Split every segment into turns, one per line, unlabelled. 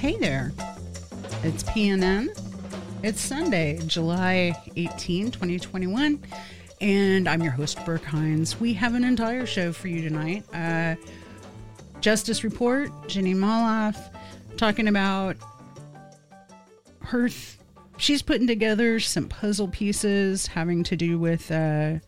Hey there. It's PNN. It's Sunday, July 18, 2021, and I'm your host, Brook Hines. We have an entire show for you tonight. Uh, Justice Report, Jenny Molloff talking about her. Th- she's putting together some puzzle pieces having to do with uh,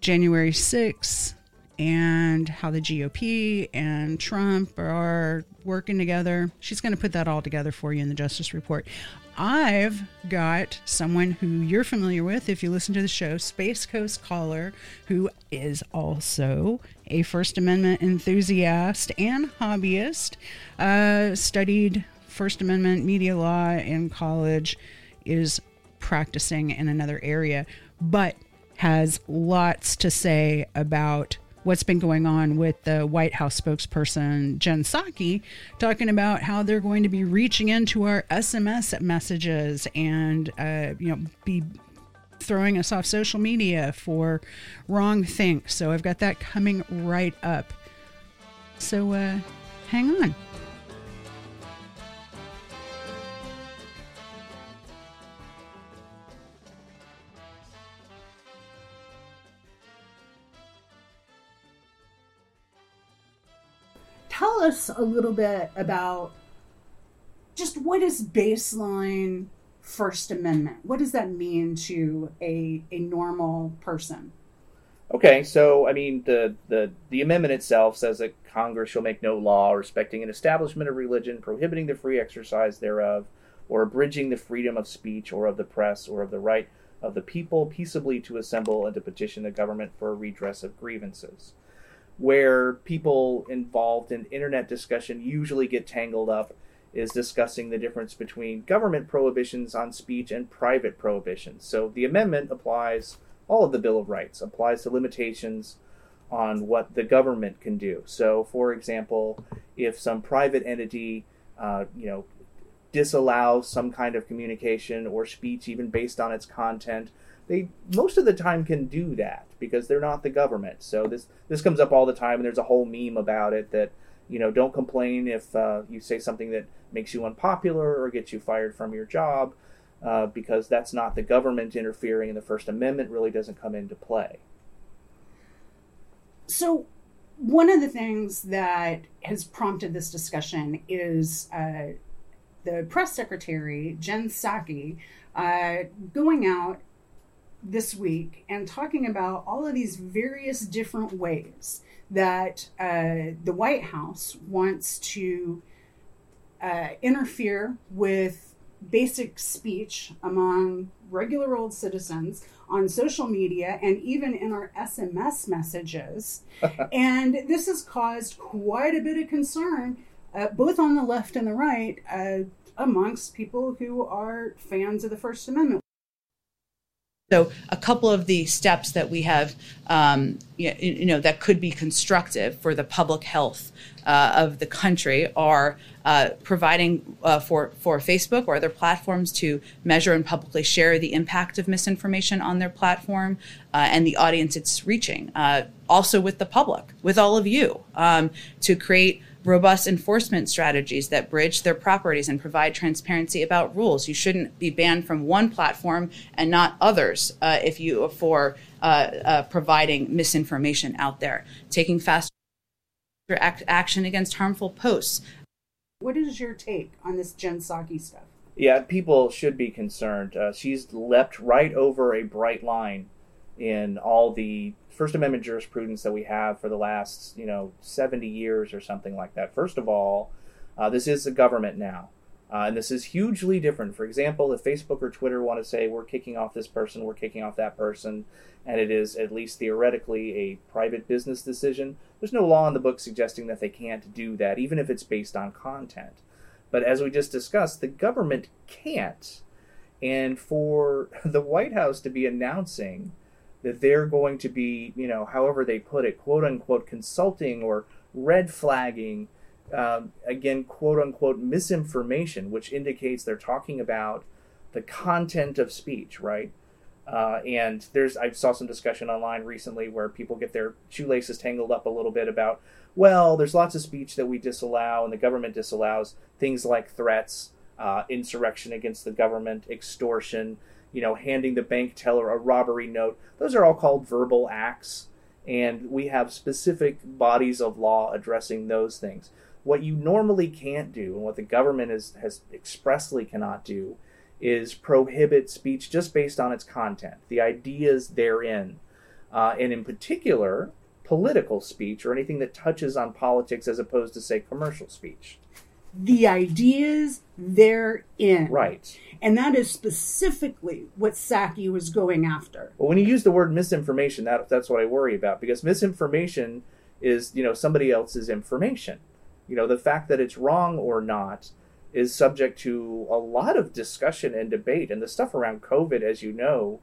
January 6th and how the GOP and Trump are working together. She's going to put that all together for you in the Justice Report. I've got someone who you're familiar with if you listen to the show, Space Coast Caller, who is also a First Amendment enthusiast and hobbyist, uh, studied First Amendment media law in college, is practicing in another area, but has lots to say about what's been going on with the White House spokesperson Jen Psaki talking about how they're going to be reaching into our SMS messages and uh, you know be throwing us off social media for wrong things. So I've got that coming right up. So uh, hang on. Tell us a little bit about just what is baseline First Amendment? What does that mean to a, a normal person?
Okay, so I mean the, the the amendment itself says that Congress shall make no law respecting an establishment of religion, prohibiting the free exercise thereof, or abridging the freedom of speech or of the press or of the right of the people peaceably to assemble and to petition the government for a redress of grievances where people involved in internet discussion usually get tangled up is discussing the difference between government prohibitions on speech and private prohibitions. So the amendment applies all of the Bill of Rights, applies to limitations on what the government can do. So, for example, if some private entity, uh, you know, disallows some kind of communication or speech, even based on its content, they most of the time can do that because they're not the government. So this this comes up all the time, and there's a whole meme about it that you know don't complain if uh, you say something that makes you unpopular or gets you fired from your job uh, because that's not the government interfering, and the First Amendment really doesn't come into play.
So. One of the things that has prompted this discussion is uh, the press secretary, Jen Psaki, uh, going out this week and talking about all of these various different ways that uh, the White House wants to uh, interfere with basic speech among regular old citizens on social media and even in our SMS messages. and this has caused quite a bit of concern, uh, both on the left and the right, uh, amongst people who are fans of the First Amendment.
So a couple of the steps that we have, um, you know, that could be constructive for the public health uh, of the country are uh, providing uh, for for Facebook or other platforms to measure and publicly share the impact of misinformation on their platform uh, and the audience it's reaching. Uh, also with the public, with all of you, um, to create robust enforcement strategies that bridge their properties and provide transparency about rules. You shouldn't be banned from one platform and not others uh, if you for uh, uh, providing misinformation out there. Taking faster act- action against harmful posts.
What is your take on this Jen Psaki stuff?
Yeah, people should be concerned. Uh, she's leapt right over a bright line in all the First Amendment jurisprudence that we have for the last, you know, 70 years or something like that. First of all, uh, this is a government now. Uh, and this is hugely different. For example, if Facebook or Twitter want to say we're kicking off this person, we're kicking off that person, and it is at least theoretically a private business decision, there's no law in the book suggesting that they can't do that, even if it's based on content. But as we just discussed, the government can't. And for the White House to be announcing that they're going to be, you know, however they put it, quote unquote, consulting or red flagging, um, again, quote unquote, misinformation, which indicates they're talking about the content of speech, right? Uh, and there's I saw some discussion online recently where people get their shoelaces tangled up a little bit about well, there's lots of speech that we disallow and the government disallows things like threats, uh, insurrection against the government, extortion, you know, handing the bank teller a robbery note. Those are all called verbal acts, and we have specific bodies of law addressing those things. What you normally can't do, and what the government is, has expressly cannot do, is prohibit speech just based on its content, the ideas therein. Uh, and in particular, political speech or anything that touches on politics as opposed to, say, commercial speech.
The ideas therein.
Right.
And that is specifically what Psaki was going after.
Well, when you use the word misinformation, that, that's what I worry about because misinformation is, you know, somebody else's information. You know, the fact that it's wrong or not is subject to a lot of discussion and debate. And the stuff around COVID, as you know,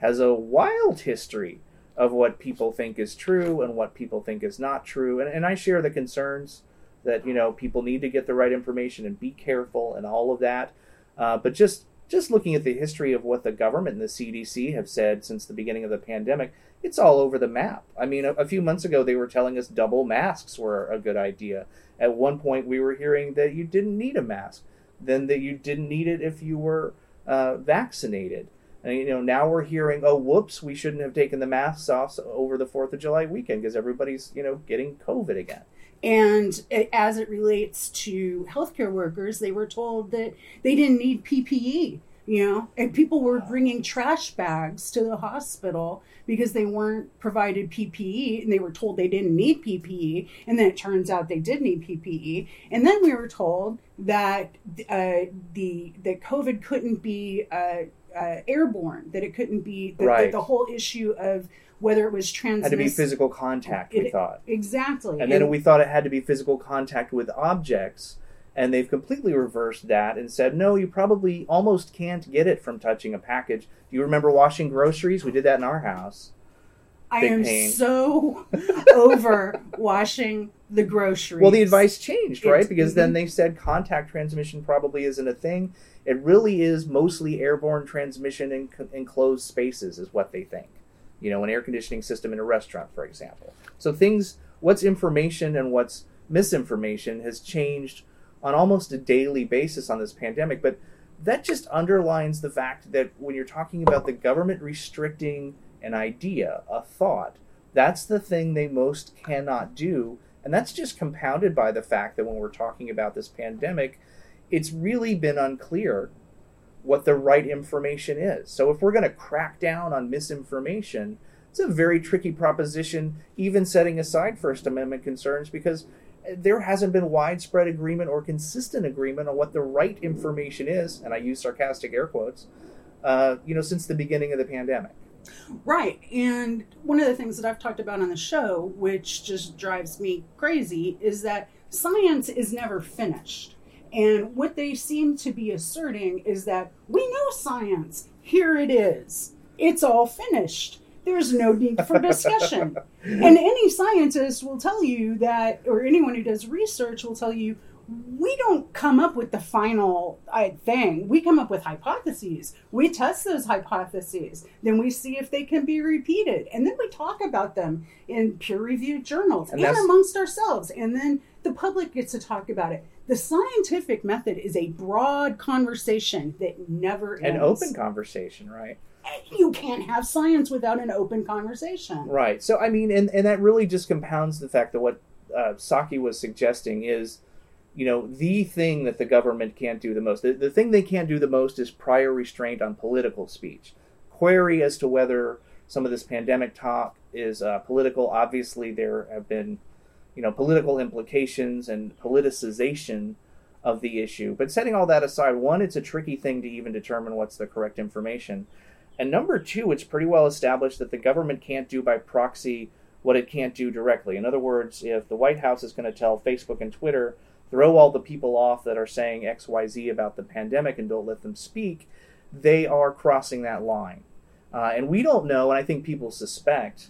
has a wild history of what people think is true and what people think is not true. And, and I share the concerns that, you know, people need to get the right information and be careful and all of that. Uh, but just just looking at the history of what the government and the CDC have said since the beginning of the pandemic, it's all over the map. I mean, a, a, few months ago, they were telling us double masks were a good idea. At one point, we were hearing that you didn't need a mask, then that you didn't need it if you were uh, vaccinated. And, you know, now we're hearing, oh, whoops, we shouldn't have taken the masks off over the 4th of July weekend because everybody's, you know, getting COVID again.
And as it relates to healthcare workers, they were told that they didn't need PPE, you know, and people were bringing trash bags to the hospital because they weren't provided PPE and they were told they didn't need PPE. And then it turns out they did need PPE. And then we were told that uh, the that COVID couldn't be uh, uh, airborne, that it couldn't be the,
right.
the, the whole issue of whether it was transmissible.
Had to be physical contact, we thought.
Exactly.
And, and then we thought it had to be physical contact with objects, and they've completely reversed that and said, no, you probably almost can't get it from touching a package. Do you remember washing groceries? We did that in our house.
I am pain. so over washing the groceries.
Well, the advice changed, right? It's, because mm-hmm. then they said contact transmission probably isn't a thing. It really is mostly airborne transmission in enclosed spaces, is what they think you know, an air conditioning system in a restaurant, for example. So things, what's information and what's misinformation has changed on almost a daily basis on this pandemic. But that just underlines the fact that when you're talking about the government restricting an idea, a thought, that's the thing they most cannot do. And that's just compounded by the fact that when we're talking about this pandemic, it's really been unclear what the right information is. So if we're going to crack down on misinformation, it's a very tricky proposition, even setting aside First Amendment concerns, because there hasn't been widespread agreement or consistent agreement on what the right information is, and I use sarcastic air quotes, uh, you know, since the beginning of the pandemic.
Right. And one of the things that I've talked about on the show, which just drives me crazy, is that science is never finished. And what they seem to be asserting is that we know science. Here it is. It's all finished. There's no need for discussion. and any scientist will tell you that, or anyone who does research will tell you, we don't come up with the final uh, thing. We come up with hypotheses. We test those hypotheses. Then we see if they can be repeated. And then we talk about them in peer reviewed journals and, and amongst ourselves. And then the public gets to talk about it. The scientific method is a broad conversation that never ends.
An open conversation, right?
You can't have science without an open conversation.
Right. So, I mean, and, and that really just compounds the fact that what uh, Psaki was suggesting is, you know, the thing that the government can't do the most. The, the thing they can't do the most is prior restraint on political speech. Query as to whether some of this pandemic talk is uh, political. Obviously, there have been you know political implications and politicization of the issue. But setting all that aside, one, it's a tricky thing to even determine what's the correct information. And number two, it's pretty well established that the government can't do by proxy what it can't do directly. In other words, if the White House is going to tell Facebook and Twitter, throw all the people off that are saying XYZ about the pandemic and don't let them speak, they are crossing that line. Uh, and we don't know, and I think people suspect,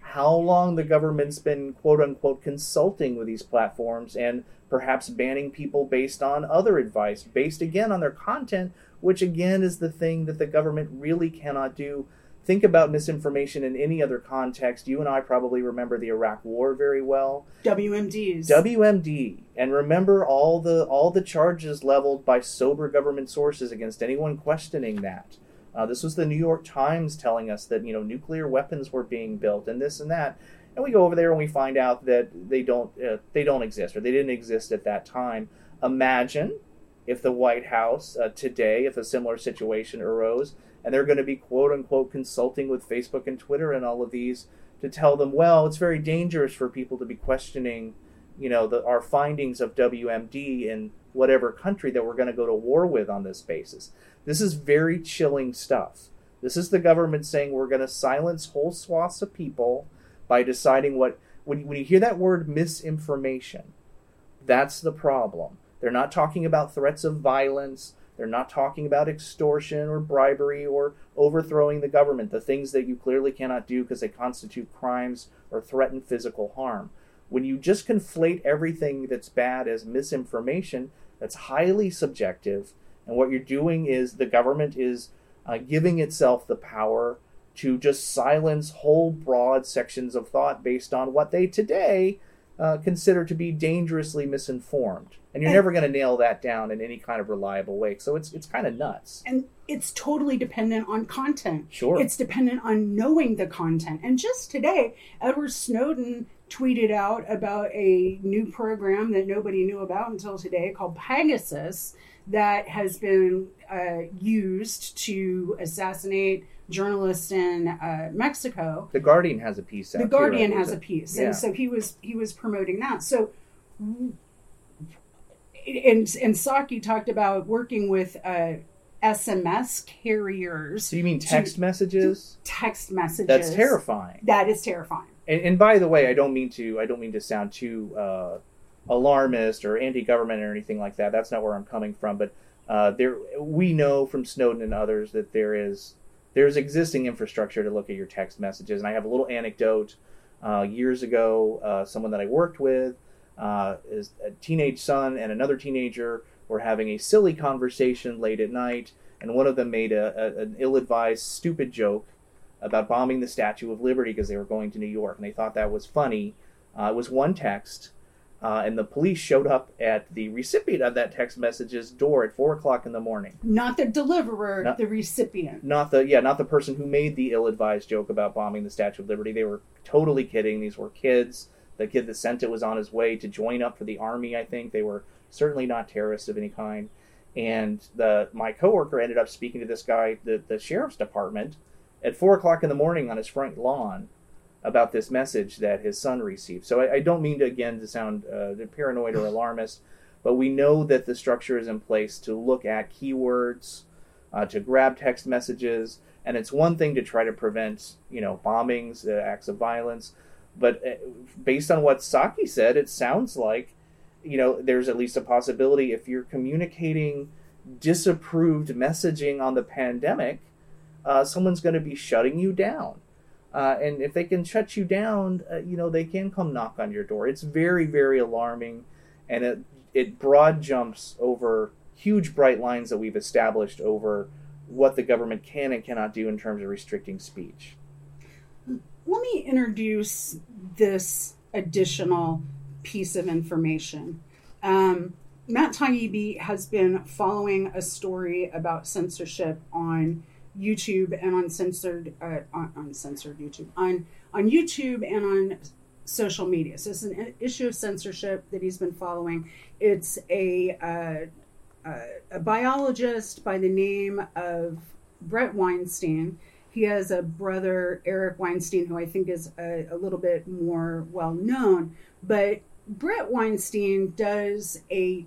how long the government's been quote unquote consulting with these platforms and perhaps banning people based on other advice, based again on their content, which again is the thing that the government really cannot do think about misinformation in any other context, you and I probably remember the Iraq War very well.
WMDs.
WMD, and remember all the all the charges leveled by sober government sources against anyone questioning that. Uh, this was the New York Times telling us that you know nuclear weapons were being built and this and that, and we go over there and we find out that they don't uh, they don't exist or they didn't exist at that time. Imagine if the White House uh, today, if a similar situation arose, and they're going to be quote unquote consulting with Facebook and Twitter and all of these to tell them, well, it's very dangerous for people to be questioning, you know, the, our findings of WMD in whatever country that we're going to go to war with on this basis. This is very chilling stuff. This is the government saying we're going to silence whole swaths of people by deciding what. When, when you hear that word misinformation, that's the problem. They're not talking about threats of violence. They're not talking about extortion or bribery or overthrowing the government, the things that you clearly cannot do because they constitute crimes or threaten physical harm. When you just conflate everything that's bad as misinformation, that's highly subjective. And what you're doing is the government is uh, giving itself the power to just silence whole broad sections of thought based on what they today uh, consider to be dangerously misinformed and you're and, never going to nail that down in any kind of reliable way. So it's it's kind of nuts.
And it's totally dependent on content.
Sure,
it's dependent on knowing the content. And just today, Edward Snowden tweeted out about a new program that nobody knew about until today called Pegasus that has been uh, used to assassinate journalists in uh, Mexico.
The Guardian has a piece.
the Guardian has a piece, yeah. and so he was he was promoting that. So and and Psaki talked about working with uh, SMS carriers.
So you mean text to, messages?
To text messages.
That's terrifying.
That is terrifying.
And, and, by the way, I don't mean to. I don't mean to sound too uh, alarmist or anti-government or anything like that. That's not where I'm coming from. But uh, there, we know from Snowden and others that there is there's existing infrastructure to look at your text messages. And I have a little anecdote. Uh, years ago, uh, someone that I worked with uh, is a teenage son and another teenager were having a silly conversation late at night, and one of them made a, a an ill-advised, stupid joke about bombing the Statue of Liberty because they were going to New York, and they thought that was funny. Uh, it was one text, uh, and the police showed up at the recipient of that text message's door at four o'clock in the morning.
Not the deliverer, not, the recipient.
Not the yeah, not the person who made the ill-advised joke about bombing the Statue of Liberty. They were totally kidding. These were kids. The kid that sent it was on his way to join up for the army. I think they were certainly not terrorists of any kind. And the my coworker ended up speaking to this guy, the, the sheriff's department, at four o'clock in the morning on his front lawn about this message that his son received. So I, I don't mean to again to sound uh, paranoid or alarmist, but we know that the structure is in place to look at keywords, uh, to grab text messages, and it's one thing to try to prevent you know bombings, uh, acts of violence, but uh, based on what Psaki said, it sounds like, you know, there's at least a possibility if you're communicating disapproved messaging on the pandemic, uh, someone's going to be shutting you down. Uh, and if they can shut you down, uh, you know, they can come knock on your door. It's very, very alarming. And it, it broad jumps over huge bright lines that we've established over what the government can and cannot do in terms of restricting speech
let me introduce this additional piece of information. Um, Matt Taibbi has been following a story about censorship on YouTube and on censored uh, on, on, censored YouTube on on YouTube and on social media. So it's an issue of censorship that he's been following. It's a uh, uh, a biologist by the name of Bret Weinstein he has a brother, Eric Weinstein, who I think is a, a little bit more well known. But Bret Weinstein does a,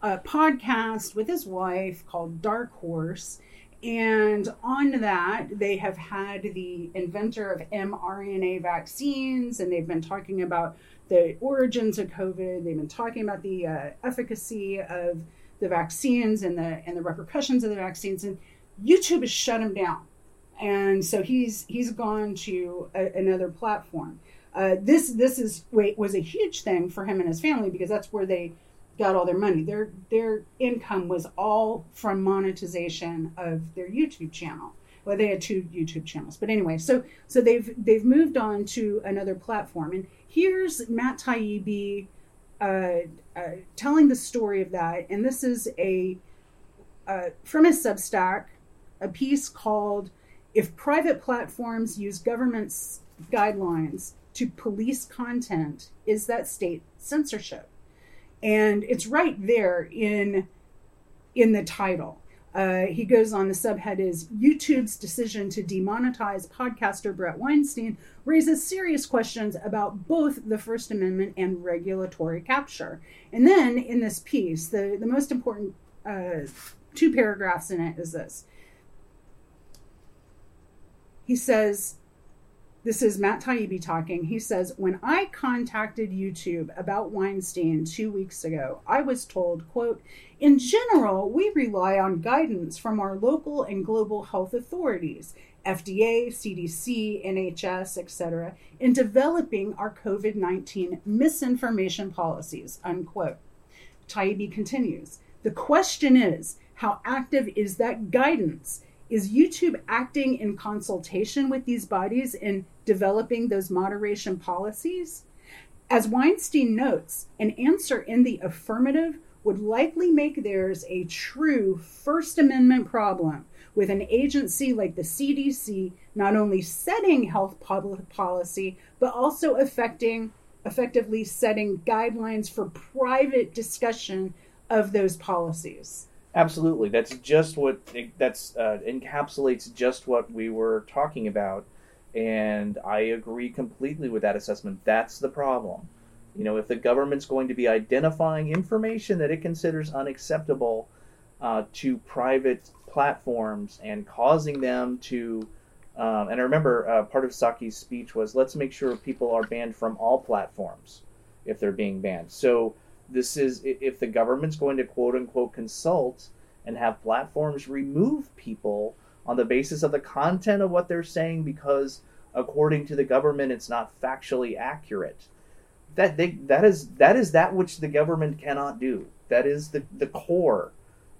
a podcast with his wife called Dark Horse. And on that, they have had the inventor of mRNA vaccines, and they've been talking about the origins of COVID. They've been talking about the uh, efficacy of the vaccines and the and the repercussions of the vaccines. And YouTube has shut him down and so he's he's gone to a, another platform. Uh, this this is wait was a huge thing for him and his family because that's where they got all their money. Their their income was all from monetization of their YouTube channel. well, they had two YouTube channels, but anyway, so so they've they've moved on to another platform, and here's Matt Taibbi uh, uh, telling the story of that, and this is a uh, from his Substack, a piece called "If Private Platforms Use Government's Guidelines to Police Content, Is That State Censorship?" And it's right there in in the title. Uh, he goes on, the subhead is YouTube's decision to demonetize podcaster Bret Weinstein raises serious questions about both the First Amendment and regulatory capture. And then in this piece, the, the most important uh, two paragraphs in it is this. He says, this is Matt Taibbi talking. He says, When I contacted YouTube about Weinstein two weeks ago, I was told, quote, in general, we rely on guidance from our local and global health authorities, FDA, CDC, NHS, etc., in developing our COVID 19 misinformation policies, unquote. Taibbi continues The question is, how active is that guidance? Is YouTube acting in consultation with these bodies in developing those moderation policies? As Weinstein notes, an answer in the affirmative would likely make theirs a true First Amendment problem, with an agency like the CDC not only setting health public policy, but also affecting effectively setting guidelines for private discussion of those policies.
Absolutely, that's just what that's uh, encapsulates just what we were talking about, and I agree completely with that assessment. That's the problem. You know, if the government's going to be identifying information that it considers unacceptable uh, to private platforms and causing them to, um, and I remember uh, part of Psaki's speech was, let's make sure people are banned from all platforms if they're being banned. So this is if the government's going to quote unquote consult and have platforms remove people on the basis of the content of what they're saying because according to the government it's not factually accurate. That they that is that is that which the government cannot do. That is the the core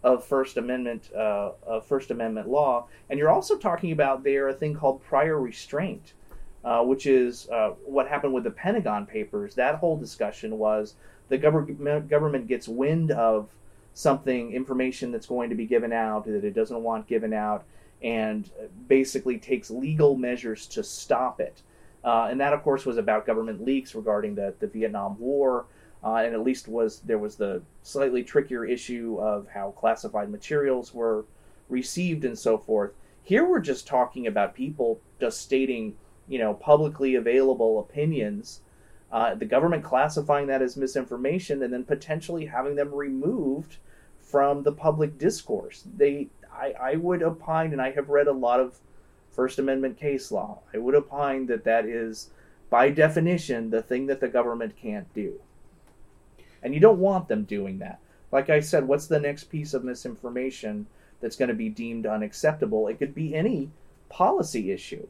of first amendment uh, of first amendment law. And you're also talking about there a thing called prior restraint uh, which is uh, what happened with the pentagon papers. That whole discussion was the government government gets wind of something information that's going to be given out that it doesn't want given out and basically takes legal measures to stop it. Uh, and that of course was about government leaks regarding the, the vietnam war uh, and at least was there was the slightly trickier issue of how classified materials were received and so forth. Here we're just talking about people just stating you know publicly available opinions uh, the government classifying that as misinformation and then potentially having them removed from the public discourse. They, I, I would opine, and I have read a lot of First Amendment case law. I would opine that that is, by definition, the thing that the government can't do. And you don't want them doing that. Like I said, what's the next piece of misinformation that's going to be deemed unacceptable? It could be any policy issue.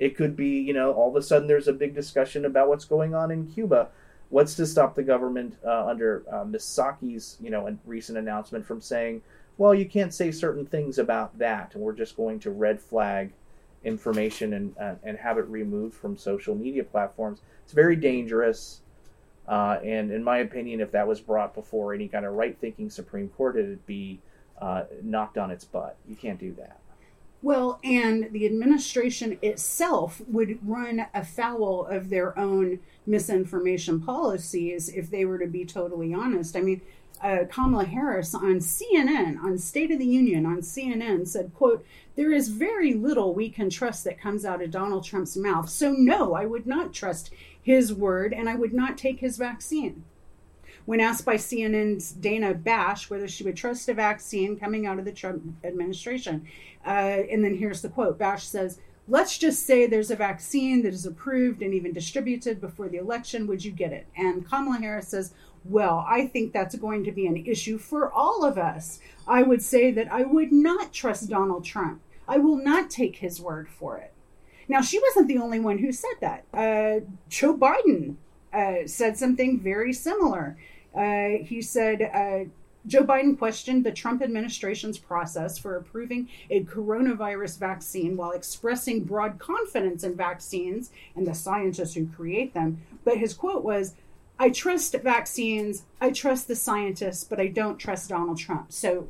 It could be, you know, all of a sudden there's a big discussion about what's going on in Cuba. What's to stop the government uh, under uh, Ms. Psaki's, you know, recent announcement from saying, well, you can't say certain things about that, and we're just going to red flag information and uh, and have it removed from social media platforms. It's very dangerous. Uh, and in my opinion, if that was brought before any kind of right-thinking Supreme Court, it'd be uh, knocked on its butt. You can't do that.
Well, and the administration itself would run afoul of their own misinformation policies if they were to be totally honest. I mean, uh, Kamala Harris on CNN, on State of the Union on CNN said, quote, there is very little we can trust that comes out of Donald Trump's mouth. So no, I would not trust his word and I would not take his vaccine. When asked by CNN's Dana Bash whether she would trust a vaccine coming out of the Trump administration, uh, and then here's the quote Bash says, Let's just say there's a vaccine that is approved and even distributed before the election. Would you get it? And Kamala Harris says, Well, I think that's going to be an issue for all of us. I would say that I would not trust Donald Trump. I will not take his word for it. Now, she wasn't the only one who said that. Uh, Joe Biden uh, said something very similar. Uh, he said, uh, Joe Biden questioned the Trump administration's process for approving a coronavirus vaccine while expressing broad confidence in vaccines and the scientists who create them. But his quote was, I trust vaccines, I trust the scientists, but I don't trust Donald Trump. So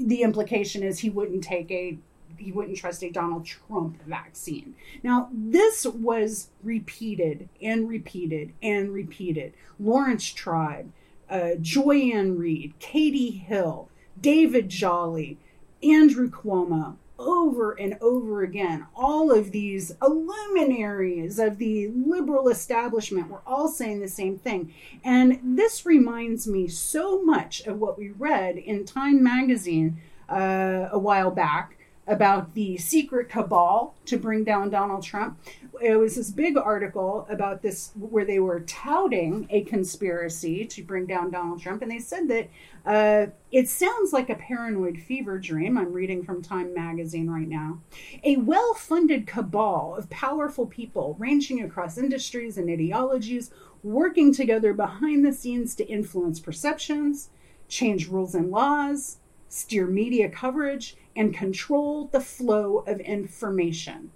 the implication is he wouldn't take a he wouldn't trust a Donald Trump vaccine. Now, this was repeated and repeated and repeated. Laurence Tribe, uh, Joy-Ann Reid, Katie Hill, David Jolly, Andrew Cuomo, over and over again, all of these luminaries of the liberal establishment were all saying the same thing. And this reminds me so much of what we read in Time magazine uh, a while back about the secret cabal to bring down Donald Trump. It was this big article about this where they were touting a conspiracy to bring down Donald Trump, and they said that uh, it sounds like a paranoid fever dream. I'm reading from Time magazine right now. A well funded cabal of powerful people ranging across industries and ideologies working together behind the scenes to influence perceptions, change rules and laws, steer media coverage, and control the flow of information.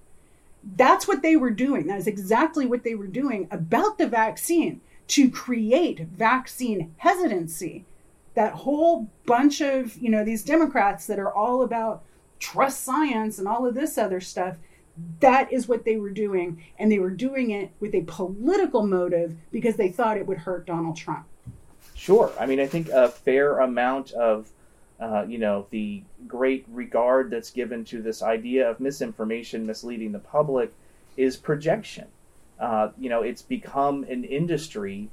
That's what they were doing. That is exactly what they were doing about the vaccine to create vaccine hesitancy. That whole bunch of, you know, these Democrats that are all about trust science and all of this other stuff, that is what they were doing. And they were doing it with a political motive because they thought it would hurt Donald Trump.
Sure. I mean, I think a fair amount of uh, you know, the great regard that's given to this idea of misinformation misleading the public is projection. Uh, you know, it's become an industry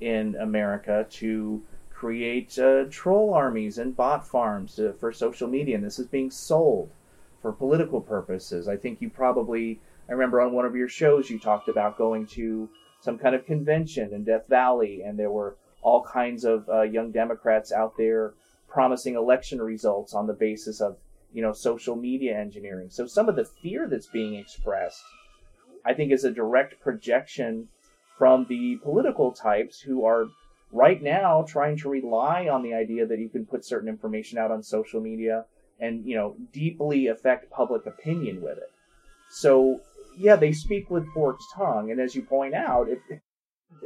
in America to create uh, troll armies and bot farms to, for social media, and this is being sold for political purposes. I think you probably, I remember on one of your shows you talked about going to some kind of convention in Death Valley, and there were all kinds of uh, young Democrats out there promising election results on the basis of you know social media engineering. So some of the fear that's being expressed, I think, is a direct projection from the political types who are right now trying to rely on the idea that you can put certain information out on social media and you know deeply affect public opinion with it. So yeah, they speak with forked tongue, and as you point out, it,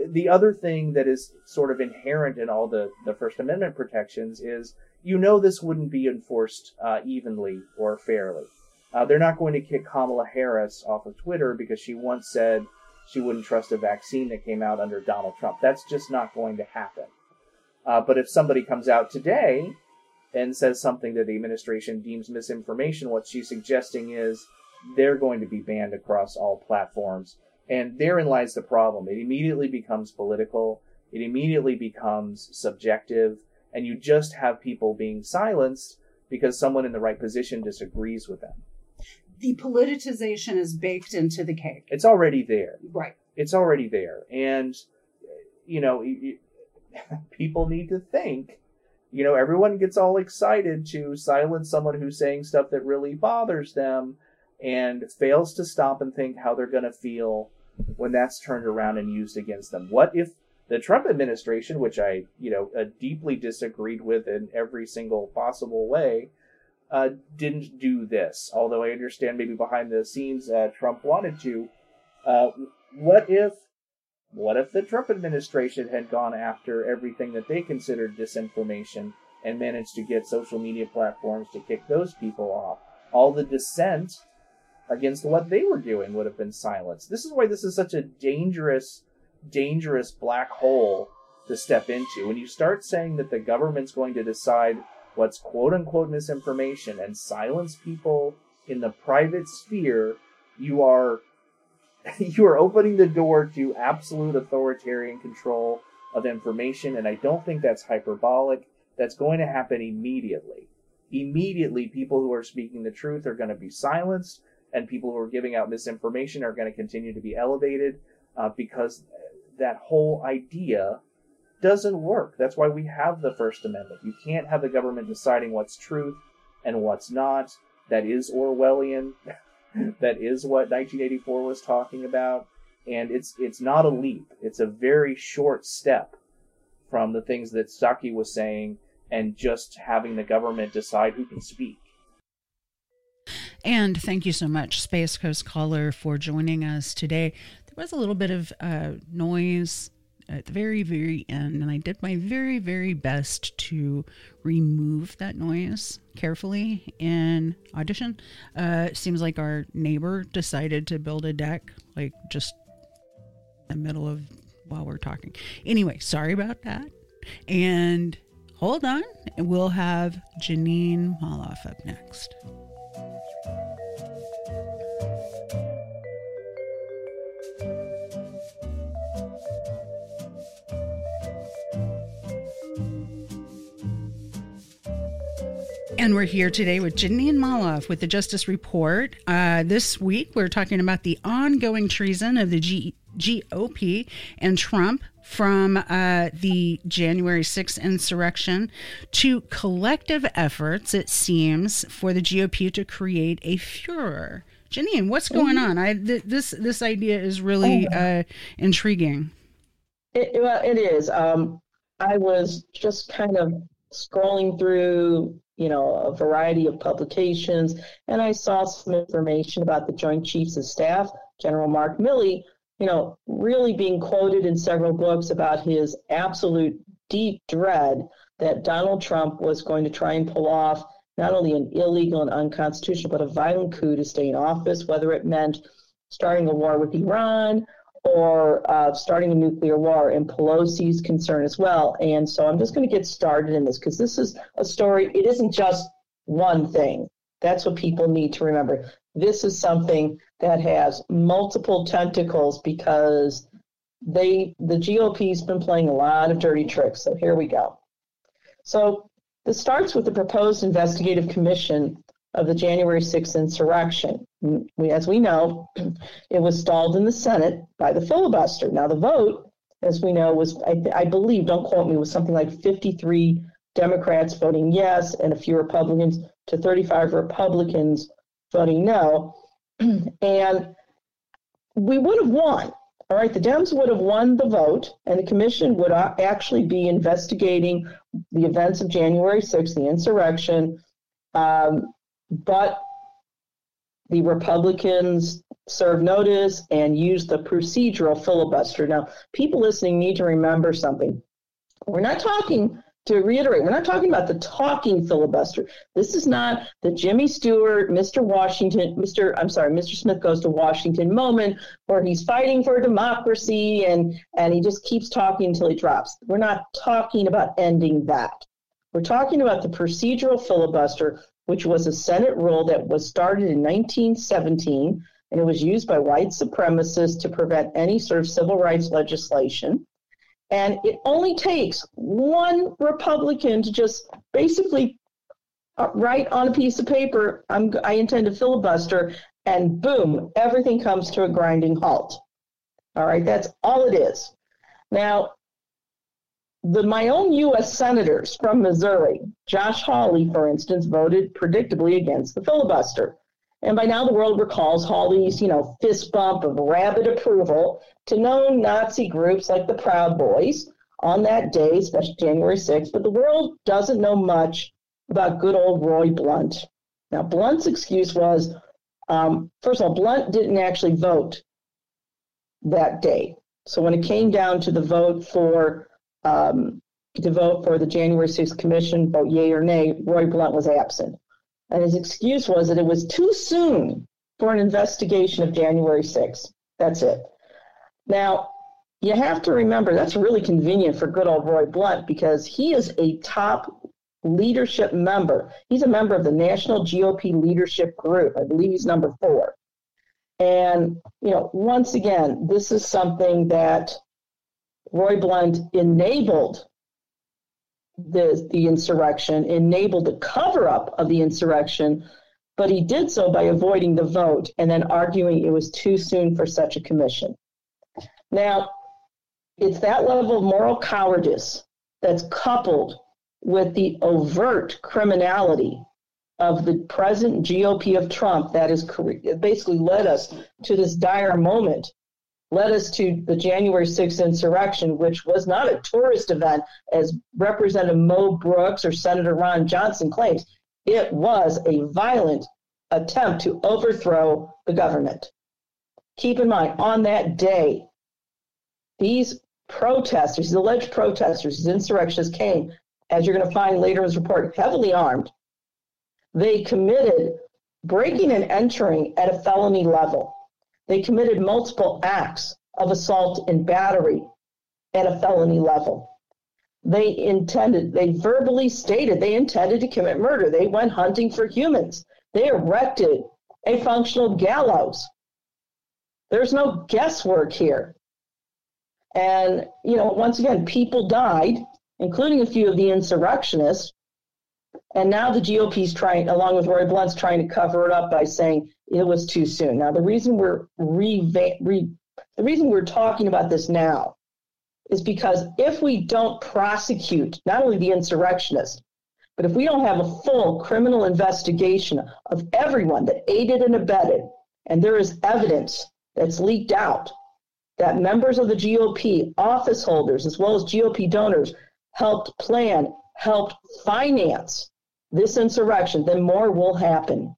the other thing that is sort of inherent in all the, the First Amendment protections is you know this wouldn't be enforced uh, evenly or fairly. Uh, they're not going to kick Kamala Harris off of Twitter because she once said she wouldn't trust a vaccine that came out under Donald Trump. That's just not going to happen. Uh, but if somebody comes out today and says something that the administration deems misinformation, what she's suggesting is they're going to be banned across all platforms and therein lies the problem. It immediately becomes political, it immediately becomes subjective, and you just have people being silenced because someone in the right position disagrees with them.
The politicization is baked into the cake.
It's already there.
Right.
It's already there. And, you know, people need to think. You know, everyone gets all excited to silence someone who's saying stuff that really bothers them and fails to stop and think how they're going to feel when that's turned around and used against them? What if the Trump administration, which I, you know, uh, deeply disagreed with in every single possible way, uh, didn't do this? Although I understand maybe behind the scenes uh, Trump wanted to. Uh, what if, what if the Trump administration had gone after everything that they considered disinformation and managed to get social media platforms to kick those people off? All the dissent against what they were doing would have been silenced. This is why this is such a dangerous, dangerous black hole to step into. When you start saying that the government's going to decide what's quote unquote misinformation and silence people in the private sphere, you are you are opening the door to absolute authoritarian control of information, and I don't think that's hyperbolic. That's going to happen immediately. Immediately, people who are speaking the truth are going to be silenced and people who are giving out misinformation are going to continue to be elevated uh, because that whole idea doesn't work. That's why we have the First Amendment. You can't have the government deciding what's truth and what's not. That is Orwellian. that is what 1984 was talking about. And it's it's not a leap. It's a very short step from the things that Psaki was saying and just having the government decide who can speak.
And thank you so much, Space Coast Caller, for joining us today. There was a little bit of uh, noise at the very, very end, and I did my very, very best to remove that noise carefully in Audition. Uh, seems like our neighbor decided to build a deck, like just in the middle of while we're talking. Anyway, sorry about that. And hold on, we'll have Jeanine Molloff up next. And we're here today with Jeanine Molloff with the Justice Report. Uh, this week, we're talking about the ongoing treason of the G- GOP and Trump from uh, the January 6th insurrection to collective efforts, it seems, for the GOP to create a Fuhrer. Jeanine, what's going on? I th- this this idea is really oh. uh, intriguing.
It, well, it is. Um, I was just kind of scrolling through you know, a variety of publications, and I saw some information about the Joint Chiefs of Staff, General Mark Milley, you know, really being quoted in several books about his absolute deep dread that Donald Trump was going to try and pull off not only an illegal and unconstitutional, but a violent coup to stay in office, whether it meant starting a war with Iran or uh, starting a nuclear war, and Pelosi's concern as well. And so I'm just going to get started in this because this is a story, it isn't just one thing. That's what people need to remember. This is something that has multiple tentacles because they the GOP's been playing a lot of dirty tricks. So here we go. So this starts with the proposed investigative commission of the January 6th insurrection. As we know, it was stalled in the Senate by the filibuster. Now, the vote, as we know, was, I, I believe, don't quote me, was something like 53 Democrats voting yes and a few Republicans to 35 Republicans voting no. and we would have won. All right, the Dems would have won the vote, and the commission would actually be investigating the events of January 6th, the insurrection, um, but the Republicans served notice and used the procedural filibuster. Now, people listening need to remember something. We're not talking, to reiterate, we're not talking about the talking filibuster. This is not the Jimmy Stewart, Mr. Washington, Mr. I'm sorry, Mr. Smith goes to Washington moment where he's fighting for democracy and, and he just keeps talking until he drops. We're not talking about ending that. We're talking about the procedural filibuster which was a Senate rule that was started in 1917 and it was used by white supremacists to prevent any sort of civil rights legislation. And it only takes one Republican to just basically uh, write on a piece of paper, I'm, I intend to filibuster, and boom, everything comes to a grinding halt. All right, that's all it is. Now, the my own U.S. senators from Missouri, Josh Hawley, for instance, voted predictably against the filibuster. And by now the world recalls Hawley's, you know, fist bump of rabid approval to known Nazi groups like the Proud Boys on that day, especially January 6th. But the world doesn't know much about good old Roy Blunt. Now, Blunt's excuse was, um, first of all, Blunt didn't actually vote that day. So when it came down to the vote for um, to vote for the January 6th commission, vote yay or nay, Roy Blunt was absent. And his excuse was that it was too soon for an investigation of January 6th. That's it. Now, you have to remember that's really convenient for good old Roy Blunt because he is a top leadership member. He's a member of the National GOP Leadership Group. I believe he's number four. And, you know, once again, this is something that Roy Blunt enabled the, the insurrection, enabled the cover up of the insurrection, but he did so by avoiding the vote and then arguing it was too soon for such a commission. Now, it's that level of moral cowardice that's coupled with the overt criminality of the present GOP of Trump that has basically led us to this dire moment led us to the January 6th insurrection, which was not a tourist event, as Representative Mo Brooks or Senator Ron Johnson claims. It was a violent attempt to overthrow the government. Keep in mind, on that day, these protesters, these alleged protesters, these insurrectionists came, as you're going to find later in this report, heavily armed. They committed breaking and entering at a felony level. They committed multiple acts of assault and battery at a felony level. They intended, they verbally stated they intended to commit murder. They went hunting for humans. They erected a functional gallows. There's no guesswork here. And, you know, once again, people died, including a few of the insurrectionists. And now the GOP's trying, along with Roy Blunt's trying to cover it up by saying it was too soon. Now, the reason we're reva- re- the reason we're talking about this now is because if we don't prosecute not only the insurrectionists, but if we don't have a full criminal investigation of everyone that aided and abetted, and there is evidence that's leaked out that members of the GOP, office holders, as well as GOP donors, helped plan, helped finance this insurrection, then more will happen.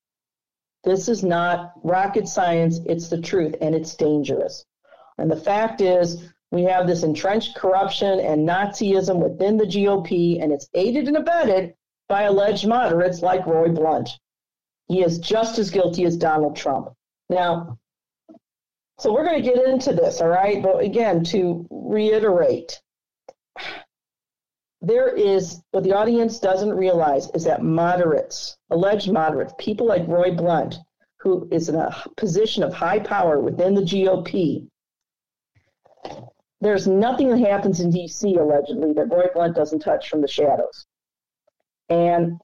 This is not rocket science, it's the truth, and it's dangerous. And the fact is, we have this entrenched corruption and Nazism within the GOP, and it's aided and abetted by alleged moderates like Roy Blunt. He is just as guilty as Donald Trump. Now, so we're going to get into this, all right? But again, to reiterate, there is what the audience doesn't realize is that moderates, alleged moderates, people like Roy Blunt, who is in a position of high power within the GOP, there's nothing that happens in DC allegedly that Roy Blunt doesn't touch from the shadows. And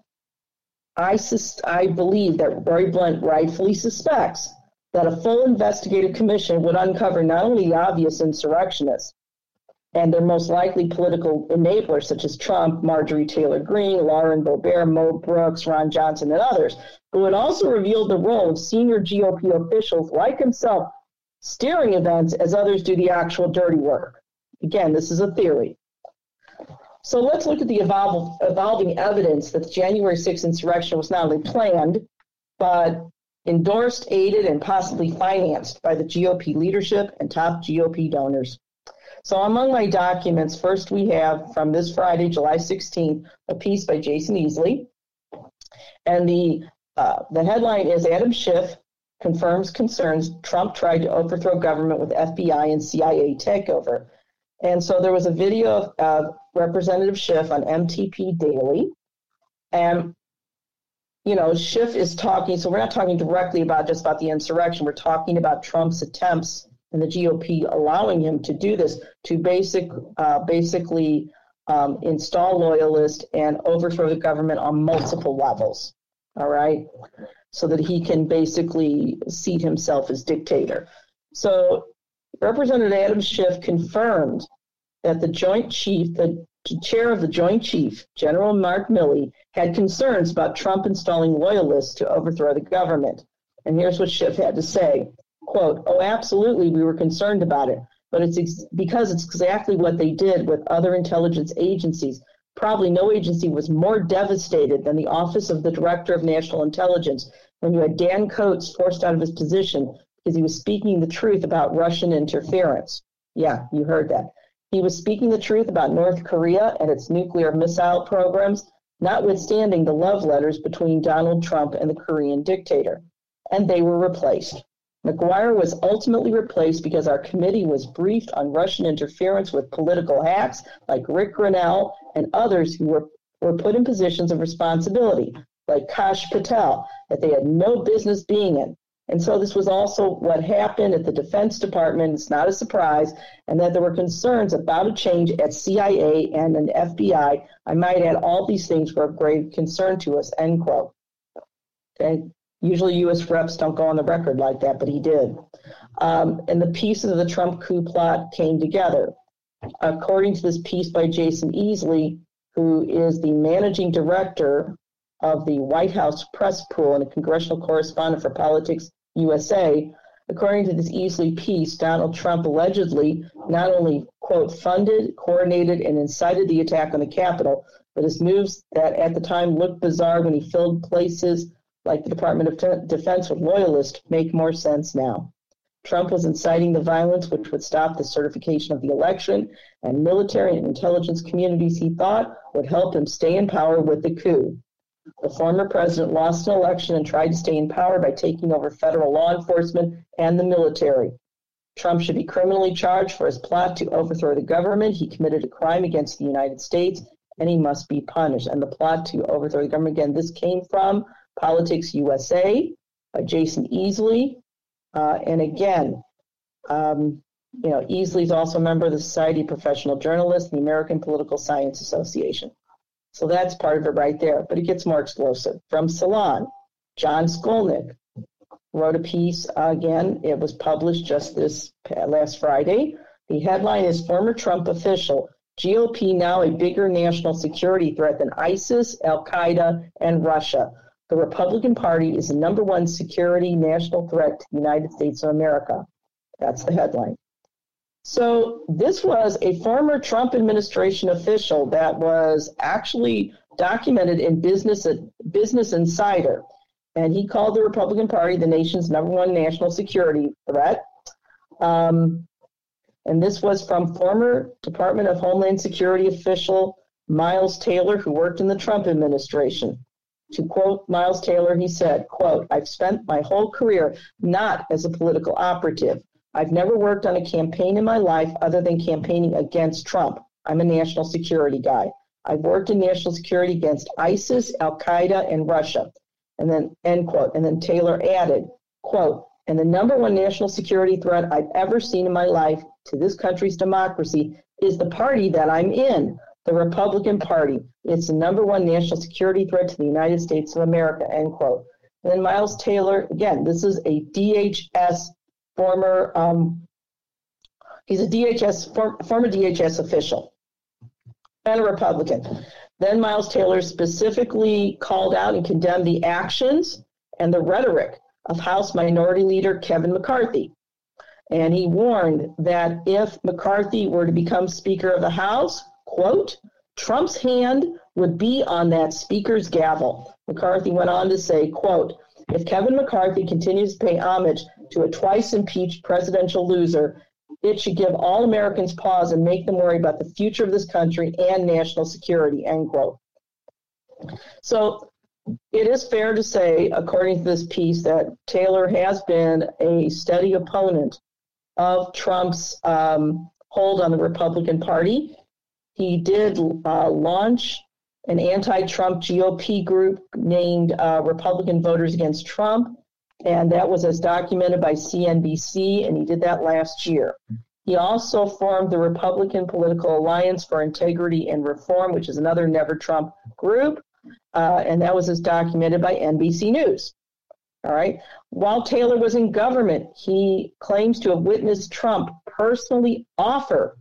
I, sus- I believe that Roy Blunt rightfully suspects that a full investigative commission would uncover not only the obvious insurrectionists, and their most likely political enablers, such as Trump, Marjorie Taylor Greene, Lauren Boebert, Mo Brooks, Ron Johnson, and others, who had also revealed the role of senior GOP officials like himself steering events as others do the actual dirty work. Again, this is a theory. So let's look at the evolve, evolving evidence that the January 6th insurrection was not only planned, but endorsed, aided, and possibly financed by the GOP leadership and top GOP donors. So among my documents, first we have from this Friday, July 16th, a piece by Jason Easley. And the, uh, the headline is Adam Schiff confirms concerns Trump tried to overthrow government with FBI and CIA takeover. And so there was a video of uh, Representative Schiff on MTP Daily. And, you know, Schiff is talking, so we're not talking directly about just about the insurrection. We're talking about Trump's attempts and the GOP allowing him to do this to basic, uh, basically um, install loyalists and overthrow the government on multiple levels. All right, so that he can basically seat himself as dictator. So Representative Adam Schiff confirmed that the Joint Chief, the chair of the Joint Chief, General Mark Milley, had concerns about Trump installing loyalists to overthrow the government. And here's what Schiff had to say quote, oh, absolutely, we were concerned about it, but it's ex- because it's exactly what they did with other intelligence agencies. Probably no agency was more devastated than the Office of the Director of National Intelligence when you had Dan Coats forced out of his position because he was speaking the truth about Russian interference. Yeah, you heard that. He was speaking the truth about North Korea and its nuclear missile programs, notwithstanding the love letters between Donald Trump and the Korean dictator. And they were replaced. Maguire was ultimately replaced because our committee was briefed on Russian interference with political hacks like Rick Grenell and others who were, were put in positions of responsibility, like Kash Patel, that they had no business being in. And so this was also what happened at the Defense Department. It's not a surprise. And that there were concerns about a change at CIA and an FBI. I might add all these things were of grave concern to us, end quote. Okay. Usually U.S. reps don't go on the record like that, but he did. Um, and the pieces of the Trump coup plot came together. According to this piece by Jason Easley, who is the managing director of the White House press pool and a congressional correspondent for Politics USA, According to this Easley piece, Donald Trump allegedly not only, quote, funded, coordinated, and incited the attack on the Capitol, but his moves that at the time looked bizarre when he filled places like the Department of Defense with loyalists make more sense now. Trump was inciting the violence which would stop the certification of the election, and military and intelligence communities he thought would help him stay in power with the coup. The former president lost an election and tried to stay in power by taking over federal law enforcement and the military. Trump should be criminally charged for his plot to overthrow the government. He committed a crime against the United States and he must be punished. And the plot to overthrow the government, again, this came from PoliticusUSA by Jason Easley. Uh, and again, um, you know, Easley is also a member of the Society of Professional Journalists, the American Political Science Association. So that's part of it right there. But it gets more explosive. From Salon, Jon Skolnik wrote a piece. Uh, again, it was published just this last Friday. The headline is Former Trump Official GOP now a bigger national security threat than ISIS, Al Qaeda, and Russia. The Republican Party is the number one security national threat to the United States of America. That's the headline. So this was a former Trump administration official that was actually documented in Business Business Insider, and he called the Republican Party the nation's number one national security threat. Um, and this was from former Department of Homeland Security official Miles Taylor, who worked in the Trump administration. To quote Miles Taylor, he said, quote, I've spent my whole career not as a political operative. I've never worked on a campaign in my life other than campaigning against Trump. I'm a national security guy. I've worked in national security against ISIS, Al Qaeda, and Russia. And then, end quote. And then Taylor added, quote, and the number one national security threat I've ever seen in my life to this country's democracy is the party that I'm in, the Republican Party. It's the number one national security threat to the United States of America, end quote. And then Miles Taylor, again, this is a DHS former, um, he's a DHS, for, former DHS official and a Republican. Then Miles Taylor specifically called out and condemned the actions and the rhetoric of House Minority Leader Kevin McCarthy. And he warned that if McCarthy were to become Speaker of the House, quote, Trump's hand would be on that Speaker's gavel. McCarthy went on to say, quote, if Kevin McCarthy continues to pay homage to a twice impeached presidential loser, it should give all Americans pause and make them worry about the future of this country and national security, end quote. So it is fair to say, according to this piece, that Taylor has been a steady opponent of Trump's um, hold on the Republican Party. He did uh, launch an anti Trump GOP group named uh, Republican Voters Against Trump, and that was as documented by CNBC, and he did that last year. He also formed the Republican Political Alliance for Integrity and Reform, which is another Never Trump group, uh, and that was as documented by NBC News. All right. While Taylor was in government, he claims to have witnessed Trump personally offer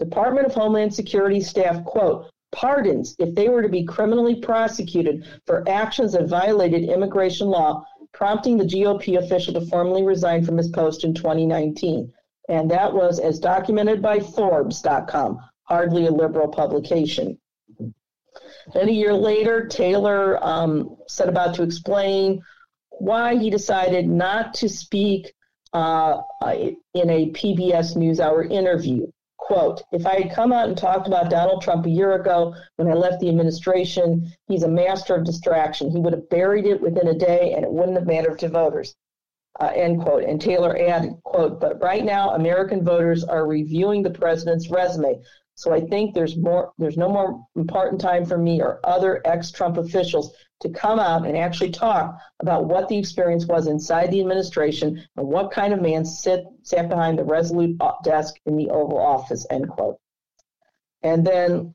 Department of Homeland Security staff, quote, pardons if they were to be criminally prosecuted for actions that violated immigration law, prompting the GOP official to formally resign from his post in 2019. And that was as documented by Forbes.com, hardly a liberal publication. Then a year later, Taylor um, set about to explain why he decided not to speak uh, in a PBS NewsHour interview. Quote, if I had come out and talked about Donald Trump a year ago when I left the administration, he's a master of distraction. He would have buried it within a day and it wouldn't have mattered to voters. Uh, end quote. And Taylor added, quote, but right now American voters are reviewing the president's resume. So I think there's more there's no more important time for me or other ex-Trump officials to come out and actually talk about what the experience was inside the administration and what kind of man sit, sat behind the resolute desk in the Oval Office, end quote. And then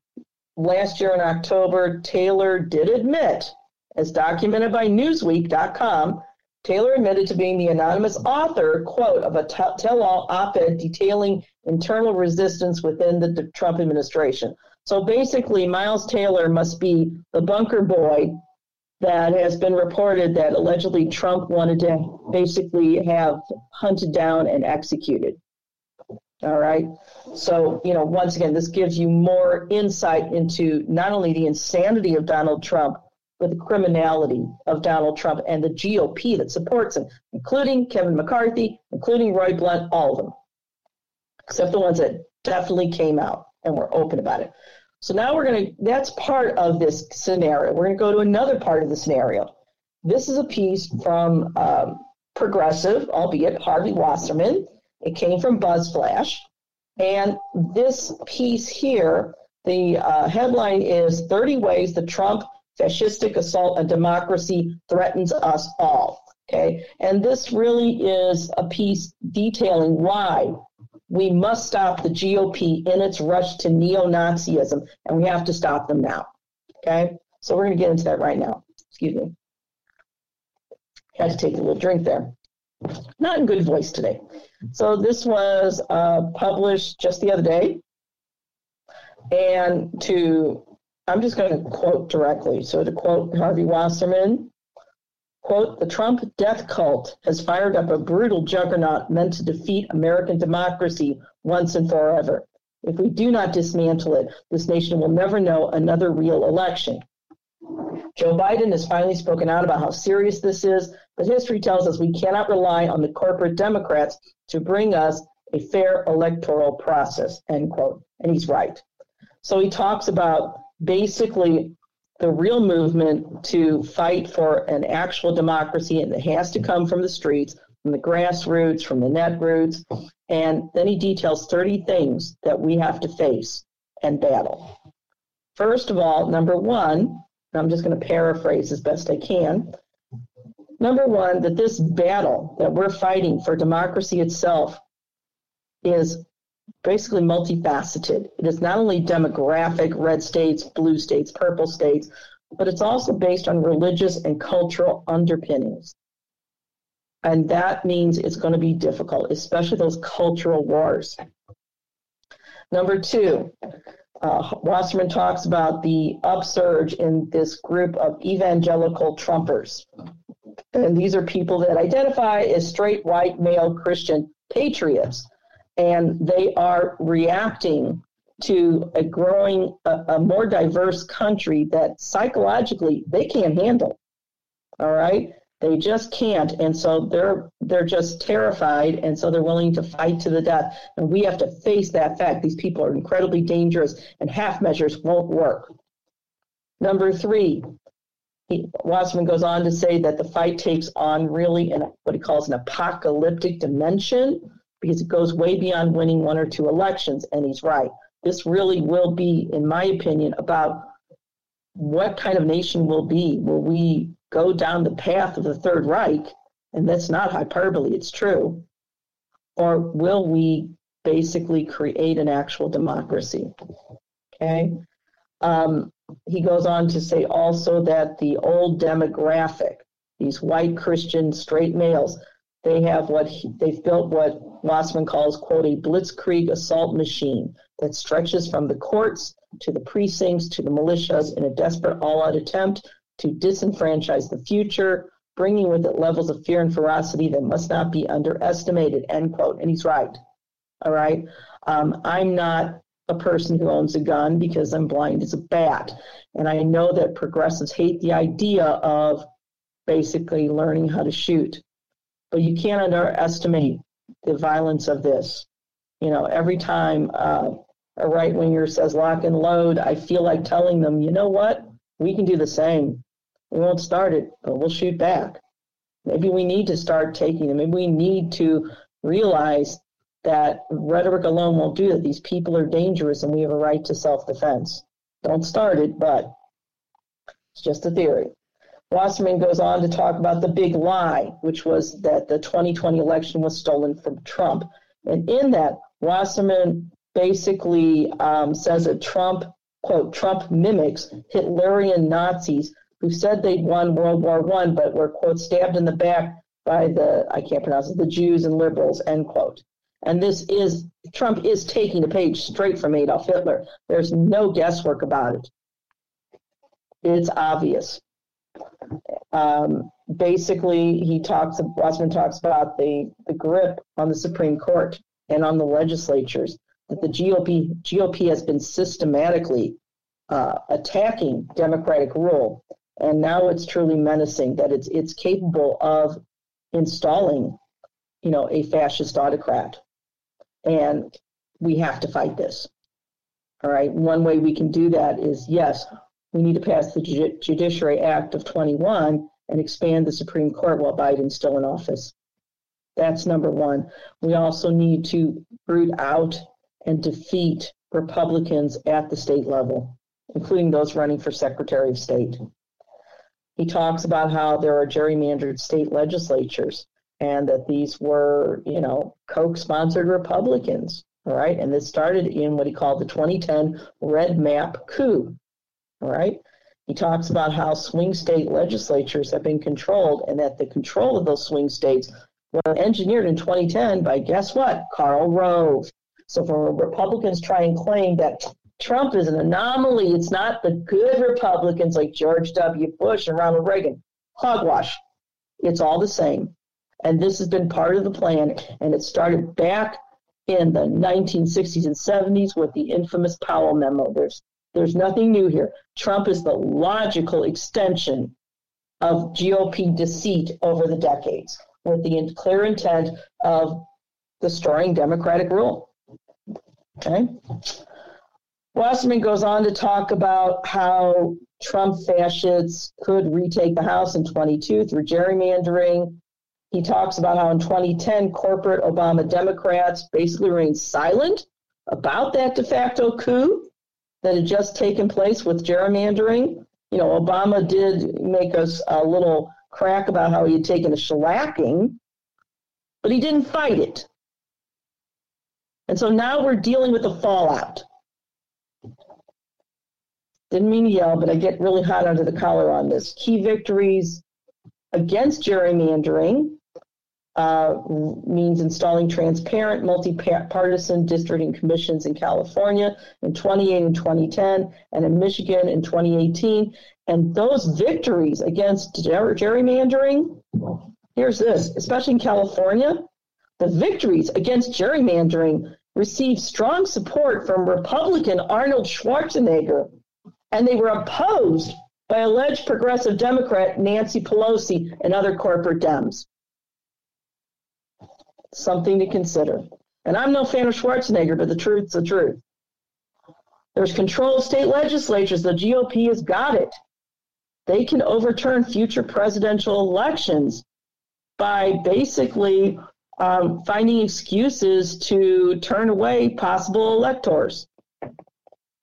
last year in October, Taylor did admit, as documented by Newsweek.com, Taylor admitted to being the anonymous author, quote, of a tell all op ed detailing internal resistance within the Trump administration. So basically, Miles Taylor must be the bunker boy that has been reported that allegedly Trump wanted to basically have hunted down and executed. All right. So, you know, once again, this gives you more insight into not only the insanity of Donald Trump, but the criminality of Donald Trump and the GOP that supports him, including Kevin McCarthy, including Roy Blunt, all of them, except the ones that definitely came out and were open about it. So now we're going to, that's part of this scenario. We're going to go to another part of the scenario. This is a piece from um, Progressive, albeit Harvey Wasserman. It came from BuzzFlash. And this piece here, the uh, headline is 30 Ways the Trump Fascistic Assault on Democracy Threatens Us All. Okay. And this really is a piece detailing why we must stop the GOP in its rush to neo Nazism, and we have to stop them now. Okay? So we're going to get into that right now. Excuse me. Had to take a little drink there. Not in good voice today. So this was uh, published just the other day. And to, I'm just going to quote directly. So to quote Harvey Wasserman, Quote, the Trump death cult has fired up a brutal juggernaut meant to defeat American democracy once and forever. If we do not dismantle it, this nation will never know another real election. Joe Biden has finally spoken out about how serious this is, but history tells us we cannot rely on the corporate Democrats to bring us a fair electoral process, end quote. And he's right. So he talks about basically the real movement to fight for an actual democracy, and it has to come from the streets, from the grassroots, from the net roots. And then he details 30 things that we have to face and battle. First of all, number one, I'm just going to paraphrase as best I can. Number one, that this battle that we're fighting for democracy itself is basically multifaceted. It is not only demographic, red states, blue states, purple states, but it's also based on religious and cultural underpinnings. And that means it's going to be difficult, especially those cultural wars. Number two, uh, Wasserman talks about the upsurge in this group of evangelical Trumpers. And these are people that identify as straight white male Christian patriots and they are reacting to a growing, a, a, more diverse country that psychologically they can't handle. All right, they just can't, and so they're they're just terrified, and so they're willing to fight to the death. And we have to face that fact. These people are incredibly dangerous, and half measures won't work. Number three, he, Wasserman goes on to say that the fight takes on really an, what he calls an apocalyptic dimension because it goes way beyond winning one or two elections. And he's right. This really will be, in my opinion, about what kind of nation will be. Will we go down the path of the Third Reich? And that's not hyperbole, it's true. Or will we basically create an actual democracy? Okay. Um, he goes on to say also that the old demographic, these white Christian straight males, they have what he, they've built what Wasserman calls, quote, a blitzkrieg assault machine that stretches from the courts to the precincts to the militias in a desperate all out attempt to disenfranchise the future, bringing with it levels of fear and ferocity that must not be underestimated, end quote. And he's right. All right. Um, I'm not a person who owns a gun because I'm blind as a bat. And I know that progressives hate the idea of basically learning how to shoot. But you can't underestimate the violence of this. You know, every time uh, a right winger says lock and load, I feel like telling them, you know what? We can do the same. We won't start it, but we'll shoot back. Maybe we need to start taking them. Maybe we need to realize that rhetoric alone won't do that. These people are dangerous and we have a right to self defense. Don't start it, but it's just a theory. Wasserman goes on to talk about the big lie, which was that the 2020 election was stolen from Trump. And in that, Wasserman basically um, says that Trump, quote, Trump mimics Hitlerian Nazis who said they'd won World War One, but were, quote, stabbed in the back by the, I can't pronounce it, the Jews and liberals, end quote. And this is, Trump is taking a page straight from Adolf Hitler. There's no guesswork about it. It's obvious. Um, basically, he talks. Wasserman talks about the the grip on the Supreme Court and on the legislatures that the GOP GOP has been systematically uh, attacking democratic rule, and now it's truly menacing that it's it's capable of installing, you know, a fascist autocrat, and we have to fight this. All right, one way we can do that is yes, we need to pass the Judiciary Act of 21 and expand the Supreme Court while Biden's still in office. That's number one. We also need to root out and defeat Republicans at the state level, including those running for Secretary of State. He talks about how there are gerrymandered state legislatures and that these were, you know, Koch sponsored Republicans. All right. And this started in what he called the 2010 Red Map coup. All right. He talks about how swing state legislatures have been controlled and that the control of those swing states were engineered in 2010 by guess what? Karl Rove. So for Republicans try and claim that Trump is an anomaly, it's not the good Republicans like George W. Bush and Ronald Reagan. Hogwash. It's all the same. And this has been part of the plan. And it started back in the 1960s and 70s with the infamous Powell memo. There's there's nothing new here. Trump is the logical extension of GOP deceit over the decades with the clear intent of destroying democratic rule. Okay. Wasserman goes on to talk about how Trump fascists could retake the House in 22 through gerrymandering. He talks about how in 2010, corporate Obama Democrats basically remained silent about that de facto coup that had just taken place with gerrymandering. You know, Obama did make us a little crack about how he had taken a shellacking, but he didn't fight it. And so now we're dealing with the fallout. Didn't mean to yell, but I get really hot under the collar on this. Key victories against gerrymandering uh, means installing transparent, multi-partisan districting commissions in California in 28 and 2010, and in Michigan in 2018. And those victories against ger- gerrymandering, here's this, especially in California, the victories against gerrymandering received strong support from Republican Arnold Schwarzenegger, and they were opposed by alleged progressive Democrat Nancy Pelosi and other corporate Dems something to consider. And I'm no fan of Schwarzenegger, but the truth's the truth. There's control of state legislatures. The GOP has got it. They can overturn future presidential elections by basically um, finding excuses to turn away possible electors.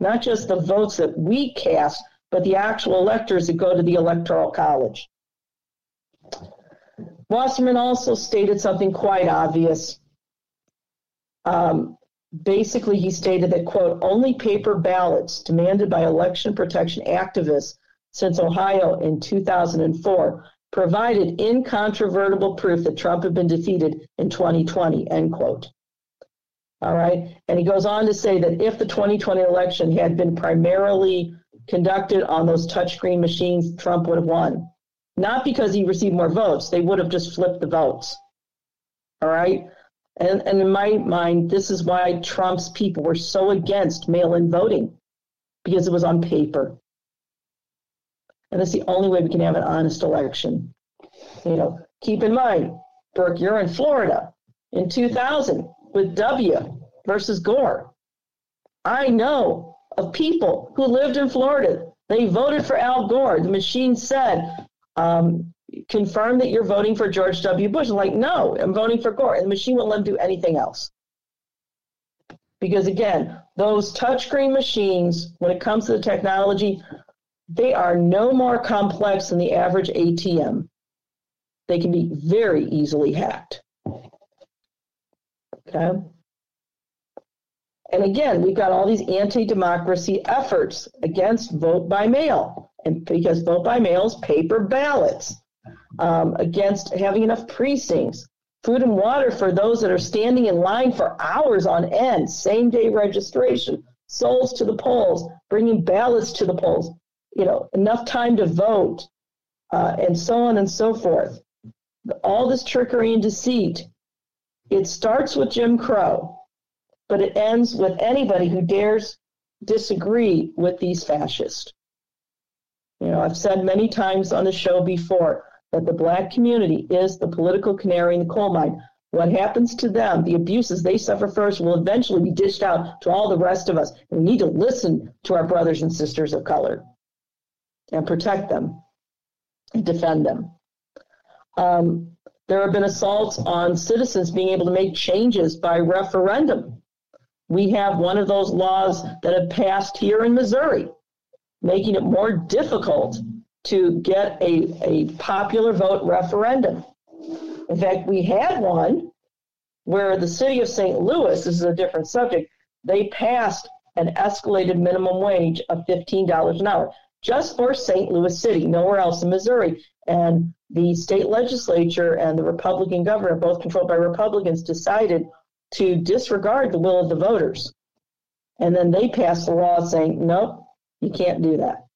Not just the votes that we cast, but the actual electors that go to the Electoral College. Wasserman also stated something quite obvious. Um, basically, he stated that, quote, only paper ballots demanded by election protection activists since Ohio in 2004 provided incontrovertible proof that Trump had been defeated in 2020, end quote. All right. And he goes on to say that if the 2020 election had been primarily conducted on those touchscreen machines, Trump would have won not because he received more votes. They would have just flipped the votes. All right. And, and in my mind, this is why Trump's people were so against mail in voting because it was on paper. And that's the only way we can have an honest election. You know, keep in mind, Burke, you're in Florida in 2000 with W versus Gore. I know of people who lived in Florida. They voted for Al Gore. The machine said, um, confirm that you're voting for George W. Bush. I'm like, no, I'm voting for Gore. And the machine won't let him do anything else. Because again, those touchscreen machines, when it comes to the technology, they are no more complex than the average ATM. They can be very easily hacked. Okay. And again, we've got all these anti democracy efforts against vote by mail and because vote by mail is paper ballots, um, against having enough precincts, food and water for those that are standing in line for hours on end, same day registration, souls to the polls, bringing ballots to the polls, you know, enough time to vote. uh, and so on and so forth. All this trickery and deceit. It starts with Jim Crow, but it ends with anybody who dares disagree with these fascists. You know, I've said many times on the show before that the black community is the political canary in the coal mine. What happens to them, the abuses they suffer first, will eventually be dished out to all the rest of us. We need to listen to our brothers and sisters of color and protect them and defend them. Um, there have been assaults on citizens being able to make changes by referendum. We have one of those laws that have passed here in Missouri, making it more difficult to get a, a popular vote referendum. In fact, we had one where the city of St. Louis, this is a different subject, they passed an escalated minimum wage of $15 an hour just for St. Louis City, nowhere else in Missouri. And the state legislature and the Republican governor, both controlled by Republicans, decided to disregard the will of the voters. And then they passed a law saying, nope, you can't do that.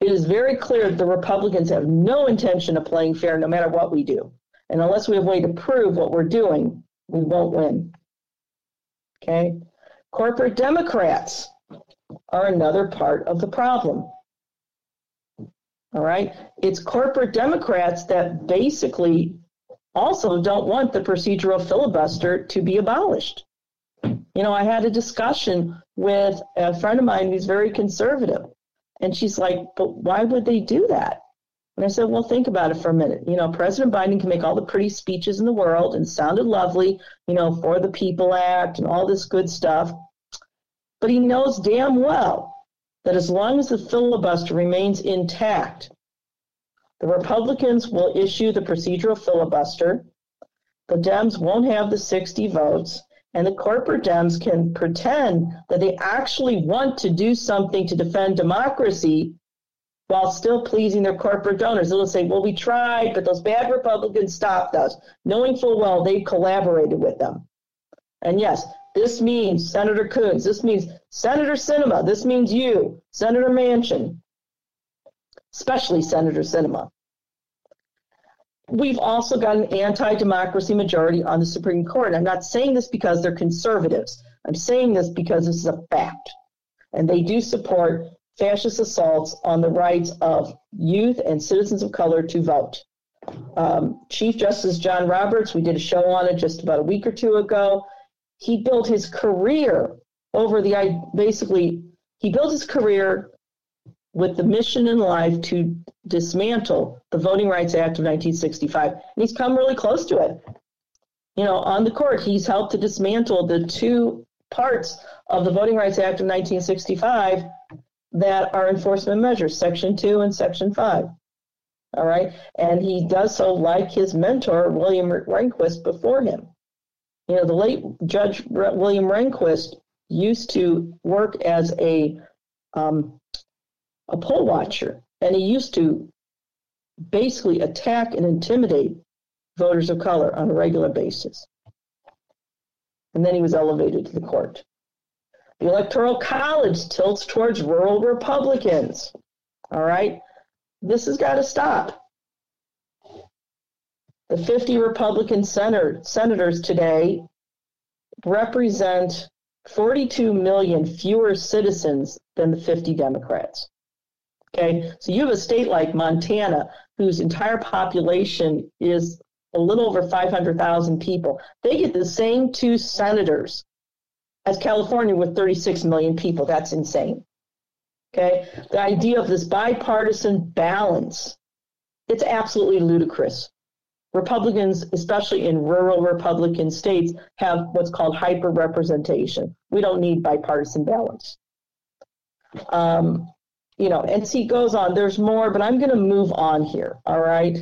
It is very clear that the Republicans have no intention of playing fair no matter what we do. And unless we have a way to prove what we're doing, we won't win. Okay? Corporate Democrats are another part of the problem. All right? It's corporate Democrats that basically also don't want the procedural filibuster to be abolished. You know, I had a discussion with a friend of mine who's very conservative. And she's like, but why would they do that? And I said, well, think about it for a minute. You know, President Biden can make all the pretty speeches in the world and sounded lovely, you know, for the People Act and all this good stuff. But he knows damn well that as long as the filibuster remains intact, the Republicans will issue the procedural filibuster. The Dems won't have the 60 votes and the corporate Dems can pretend that they actually want to do something to defend democracy while still pleasing their corporate donors. They'll say, well, we tried, but those bad Republicans stopped us, knowing full well they collaborated with them. And yes, this means Senator Coons, this means Senator Sinema, this means you, Senator Manchin, especially Senator Sinema. We've also got an anti democracy majority on the Supreme Court. I'm not saying this because they're conservatives. I'm saying this because this is a fact. And they do support fascist assaults on the rights of youth and citizens of color to vote. Um, Chief Justice John Roberts, we did a show on it just about a week or two ago. He built his career over the basically, he built his career with the mission in life to dismantle the Voting Rights Act of 1965. And he's come really close to it. You know, on the court, he's helped to dismantle the two parts of the Voting Rights Act of 1965 that are enforcement measures, Section 2 and Section 5. All right. And he does so like his mentor, William Rehnquist, before him. You know, the late Judge William Rehnquist used to work as a um, a poll watcher, and he used to basically attack and intimidate voters of color on a regular basis. And then he was elevated to the court. The Electoral College tilts towards rural Republicans. All right? This has got to stop. The 50 Republican senator, senators today represent 42 million fewer citizens than the 50 Democrats. Okay, so you have a state like Montana whose entire population is a little over 500,000 people. They get the same two senators as California with 36 million people. That's insane. Okay, the idea of this bipartisan balance, it's absolutely ludicrous. Republicans, especially in rural Republican states, have what's called hyper representation. We don't need bipartisan balance. Um, you know, and see, goes on. There's more, but I'm going to move on here. All right.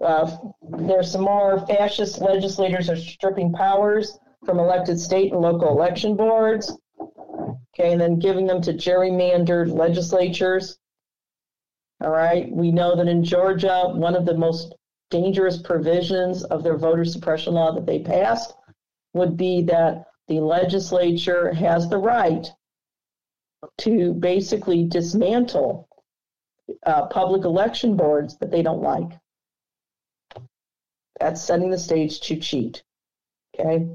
Uh, there's some more fascist legislators are stripping powers from elected state and local election boards. Okay, and then giving them to gerrymandered legislatures. All right. We know that in Georgia, one of the most dangerous provisions of their voter suppression law that they passed would be that the legislature has the right to basically dismantle uh, public election boards that they don't like. That's setting the stage to cheat. Okay.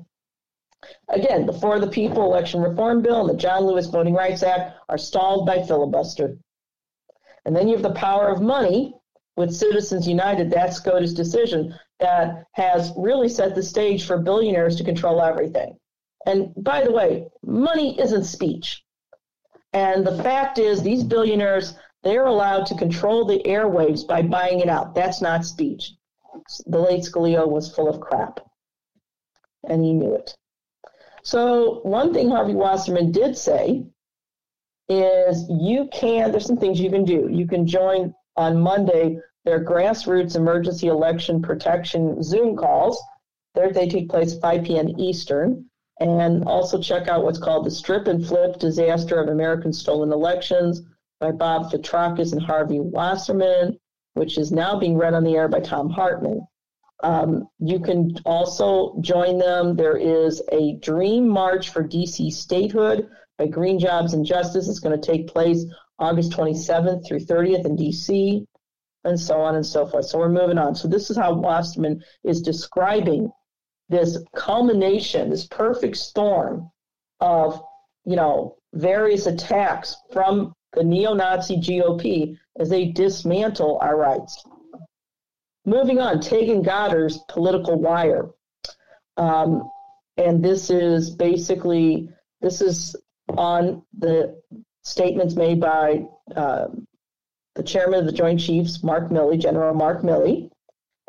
Again, the For the People Election Reform Bill and the John Lewis Voting Rights Act are stalled by filibuster. And then you have the power of money with Citizens United, that's SCOTUS decision that has really set the stage for billionaires to control everything. And by the way, money isn't speech. And the fact is, these billionaires, they're allowed to control the airwaves by buying it out. That's not speech. The late Scalia was full of crap, and he knew it. So, one thing Harvey Wasserman did say is you can, there's some things you can do. You can join on Monday their grassroots emergency election protection Zoom calls. They take place 5 p.m. Eastern. And also check out what's called the Strip and Flip Disaster of American Stolen Elections by Bob Fitrakis and Harvey Wasserman, which is now being read on the air by Thom Hartmann. Um, you can also join them. There is a Dream March for DC Statehood by Green Jobs and Justice. It's going to take place August 27th through 30th in DC, and so on and so forth. So we're moving on. So this is how Wasserman is describing this culmination, this perfect storm of, you know, various attacks from the neo-Nazi GOP as they dismantle our rights. Moving on, Taegan Goddard's political wire. Um, and this is basically, this is on the statements made by uh, the chairman of the Joint Chiefs, Mark Milley, General Mark Milley.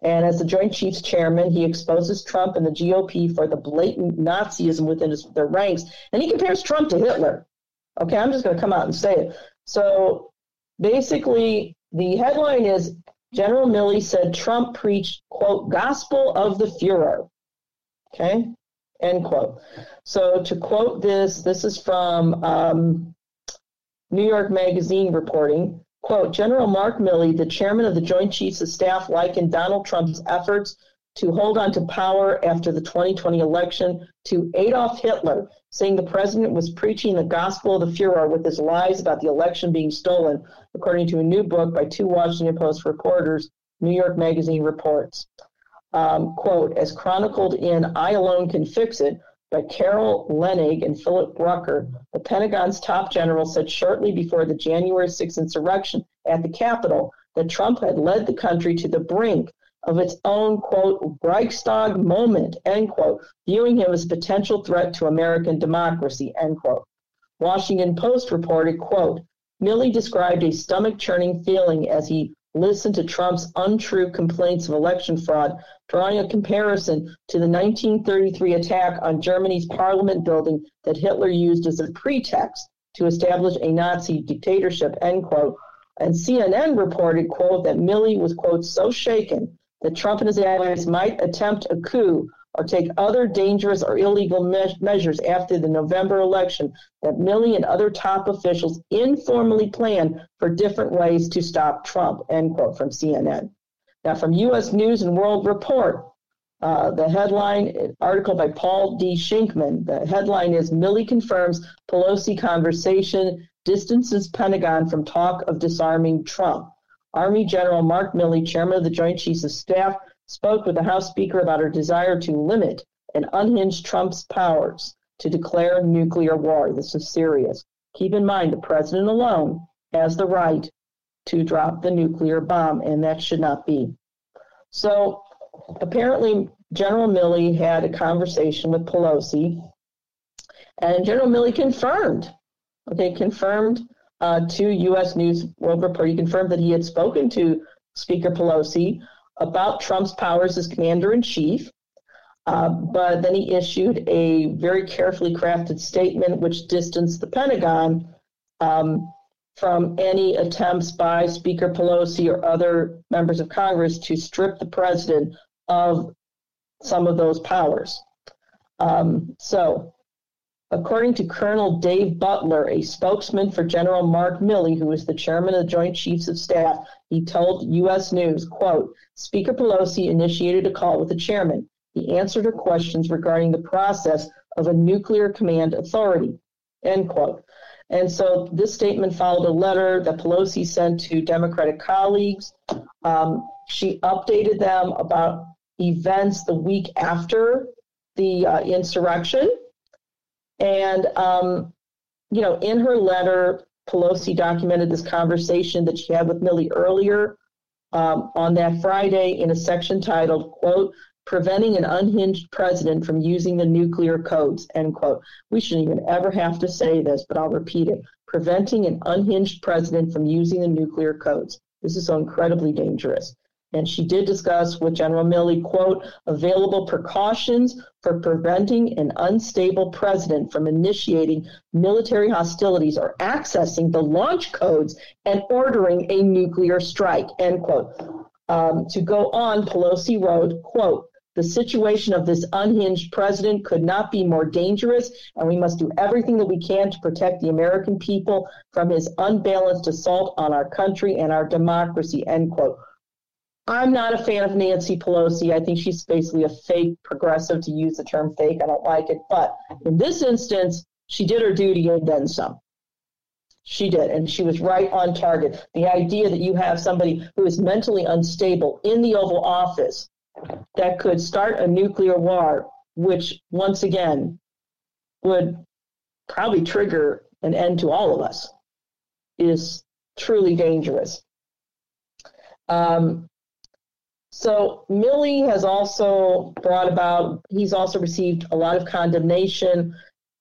And as the Joint Chiefs chairman, he exposes Trump and the GOP for the blatant Nazism within his, their ranks. And he compares Trump to Hitler. Okay, I'm just going to come out and say it. So basically, the headline is General Milley said Trump preached, quote, gospel of the Fuhrer. Okay, end quote. So to quote this, this is from um, New York Magazine reporting. Quote, General Mark Milley, the chairman of the Joint Chiefs of Staff, likened Donald Trump's efforts to hold on to power after the 2020 election to Adolf Hitler, saying the president was preaching the gospel of the Fuhrer with his lies about the election being stolen, according to a new book by two Washington Post reporters, New York Magazine reports. Um, quote, as chronicled in I Alone Can Fix It, by Carol Leonnig and Philip Rucker, the Pentagon's top general said shortly before the January 6th insurrection at the Capitol that Trump had led the country to the brink of its own, quote, Reichstag moment, end quote, viewing him as a potential threat to American democracy, end quote. Washington Post reported, quote, Milley described a stomach churning feeling as he listen to Trump's untrue complaints of election fraud, drawing a comparison to the 1933 attack on Germany's parliament building that Hitler used as a pretext to establish a Nazi dictatorship, end quote. And CNN reported, quote, that Milley was, quote, so shaken that Trump and his allies might attempt a coup or take other dangerous or illegal me- measures after the November election that Milley and other top officials informally planned for different ways to stop Trump, end quote, from CNN. Now, from U.S. News and World Report, uh, the headline article by Paul D. Shinkman. The headline is Milley confirms Pelosi conversation distances Pentagon from talk of disarming Trump. Army General Mark Milley, chairman of the Joint Chiefs of Staff, spoke with the House Speaker about her desire to limit and unhinge Trump's powers to declare nuclear war. This is serious. Keep in mind, the president alone has the right to drop the nuclear bomb, and that should not be. So apparently, General Milley had a conversation with Pelosi, and General Milley confirmed, okay, confirmed uh, to U.S. News World Report, he confirmed that he had spoken to Speaker Pelosi about Trump's powers as commander in chief. Uh, but then he issued a very carefully crafted statement which distanced the Pentagon um, from any attempts by Speaker Pelosi or other members of Congress to strip the president of some of those powers. Um, so, according to Colonel Dave Butler, a spokesman for General Mark Milley, who is the chairman of the Joint Chiefs of Staff, he told U.S. News, quote, Speaker Pelosi initiated a call with the chairman. He answered her questions regarding the process of a nuclear command authority, end quote. And so this statement followed a letter that Pelosi sent to Democratic colleagues. Um, she updated them about events the week after the uh, insurrection. And, um, you know, in her letter, Pelosi documented this conversation that she had with Milley earlier um, on that Friday in a section titled, quote, preventing an unhinged president from using the nuclear codes, end quote. We shouldn't even ever have to say this, but I'll repeat it. Preventing an unhinged president from using the nuclear codes. This is so incredibly dangerous. And she did discuss with General Milley, quote, available precautions for preventing an unstable president from initiating military hostilities or accessing the launch codes and ordering a nuclear strike, end quote. Um, to go on, Pelosi wrote, quote, the situation of this unhinged president could not be more dangerous, and we must do everything that we can to protect the American people from his unbalanced assault on our country and our democracy, end quote. I'm not a fan of Nancy Pelosi. I think she's basically a fake progressive, to use the term fake. I don't like it. But in this instance, she did her duty and then some. She did, and she was right on target. The idea that you have somebody who is mentally unstable in the Oval Office that could start a nuclear war, which once again would probably trigger an end to all of us, is truly dangerous. Um, so Milley has also brought about, he's also received a lot of condemnation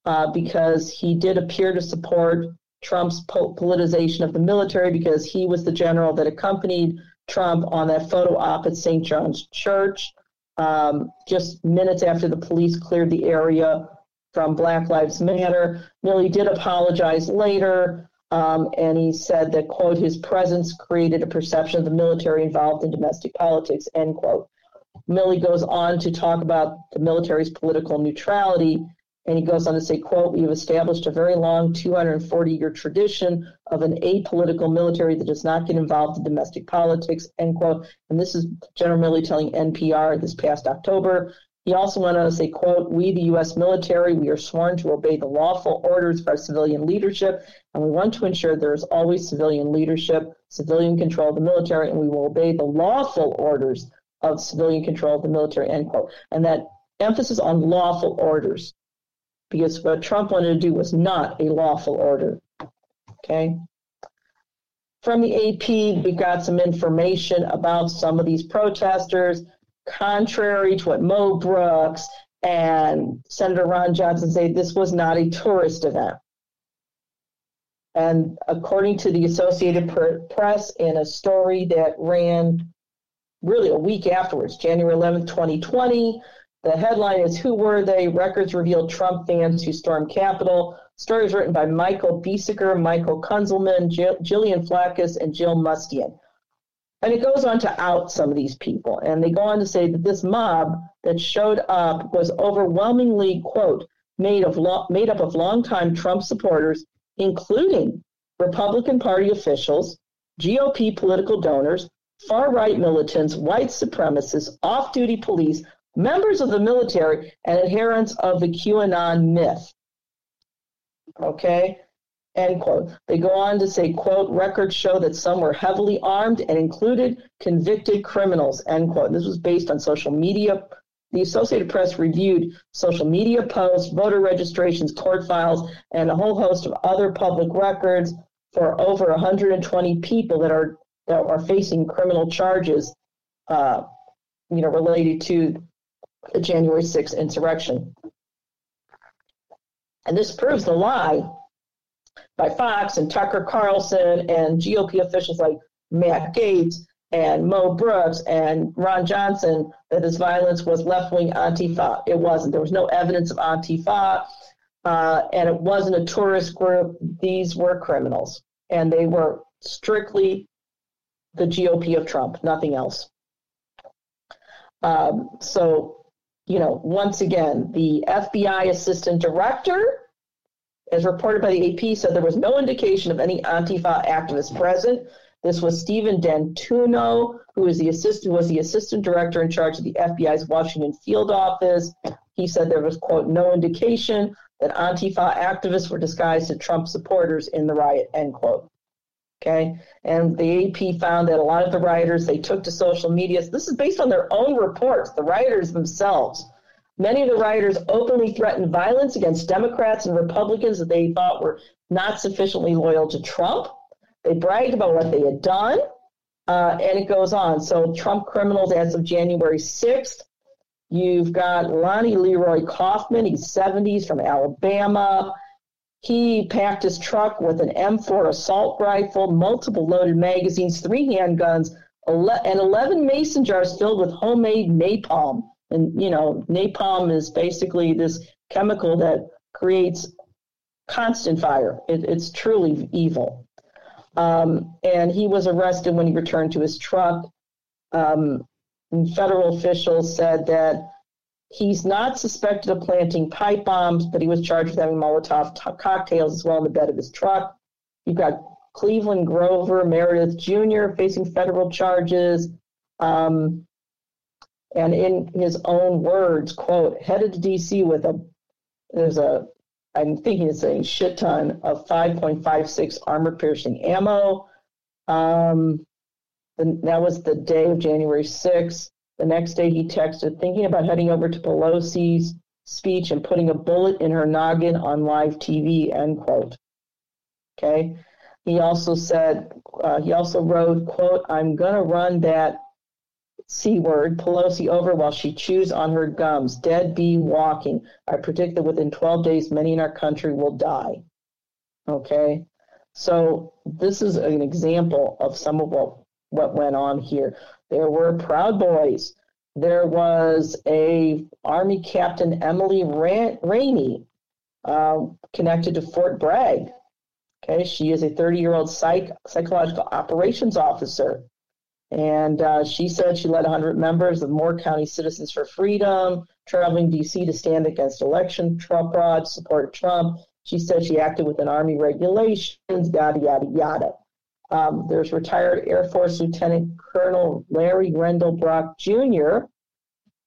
uh, because he did appear to support Trump's politicization of the military because he was the general that accompanied Trump on that photo op at St. John's Church um, just minutes after the police cleared the area from Black Lives Matter. Milley did apologize later, um, and he said that, quote, his presence created a perception of the military involved in domestic politics, end quote. Milley goes on to talk about the military's political neutrality and he goes on to say, quote, we have established a very long 240 year tradition of an apolitical military that does not get involved in domestic politics, end quote. And this is General Milley telling NPR this past October. He also went on to say, quote, we, the U.S. military, we are sworn to obey the lawful orders of our civilian leadership, and we want to ensure there is always civilian leadership, civilian control of the military, and we will obey the lawful orders of civilian control of the military, end quote. And that emphasis on lawful orders because what Trump wanted to do was not a lawful order. Okay. From the AP, we got some information about some of these protesters, contrary to what Mo Brooks and Senator Ron Johnson say, this was not a tourist event. And according to the Associated Press, in a story that ran really a week afterwards, January 11, 2020, the headline is Who Were They? Records Reveal Trump Fans Who Stormed Capitol. Story is written by Michael Biesecker, Michael Kunzelman, Jill, Gillian Flaccus, and Jill Mustian. And it goes on to out some of these people. And they go on to say that this mob that showed up was overwhelmingly, quote, made, of lo- made up of longtime Trump supporters, including Republican Party officials, GOP political donors, far right militants, white supremacists, off duty police, members of the military and adherents of the QAnon myth. Okay, end quote. They go on to say, quote, records show that some were heavily armed and included convicted criminals, end quote. This was based on social media. The Associated Press reviewed social media posts, voter registrations, court files, and a whole host of other public records for over 120 people that are that are facing criminal charges, uh, you know, related to the January 6th insurrection. And this proves the lie by Fox and Tucker Carlson and GOP officials like Matt Gaetz and Mo Brooks and Ron Johnson that this violence was left wing Antifa. It wasn't. There was no evidence of Antifa, uh, and it wasn't a tourist group. These were criminals, and they were strictly the GOP of Trump, nothing else. Um, so you know, once again, the FBI assistant director, as reported by the AP, said there was no indication of any Antifa activists present. This was Stephen D'Antuono, who is the assistant was the assistant director in charge of the FBI's Washington field office. He said there was quote no indication that Antifa activists were disguised as Trump supporters in the riot, end quote. Okay. And the AP found that a lot of the rioters they took to social media. This is based on their own reports, the rioters themselves. Many of the rioters openly threatened violence against Democrats and Republicans that they thought were not sufficiently loyal to Trump. They bragged about what they had done, uh, and it goes on. So, Trump criminals as of January 6th, you've got Lonnie Leroy Coffman, he's 70s from Alabama. He packed his truck with an M4 assault rifle, multiple loaded magazines, three handguns, and 11 mason jars filled with homemade napalm. And, you know, napalm is basically this chemical that creates constant fire. It, it's truly evil. Um, and he was arrested when he returned to his truck. Um, federal officials said that He's not suspected of planting pipe bombs, but he was charged with having Molotov t- cocktails as well in the bed of his truck. You've got Cleveland Grover Meredith Jr. facing federal charges. Um, and in his own words, quote, headed to DC with a, there's a, I'm thinking it's a shit ton of 5.56 armor piercing ammo. Um, and that was the day of January 6th. The next day, he texted, thinking about heading over to Pelosi's speech and putting a bullet in her noggin on live TV, end quote. Okay. He also said, uh, he also wrote, quote, I'm going to run that C word, Pelosi, over while she chews on her gums. Dead bee walking. I predict that within 12 days, many in our country will die. Okay. So this is an example of some of what, what went on here. There were Proud Boys. There was a Army Captain Emily Rainey uh, connected to Fort Bragg. Okay, she is a 30-year-old psych psychological operations officer, and uh, she said she led 100 members of Moore County Citizens for Freedom, traveling D.C. to stand against election Trump fraud, support Trump. She said she acted within Army regulations, yada yada yada. Um, there's retired Air Force Lieutenant Colonel Larry Rendall Brock Jr.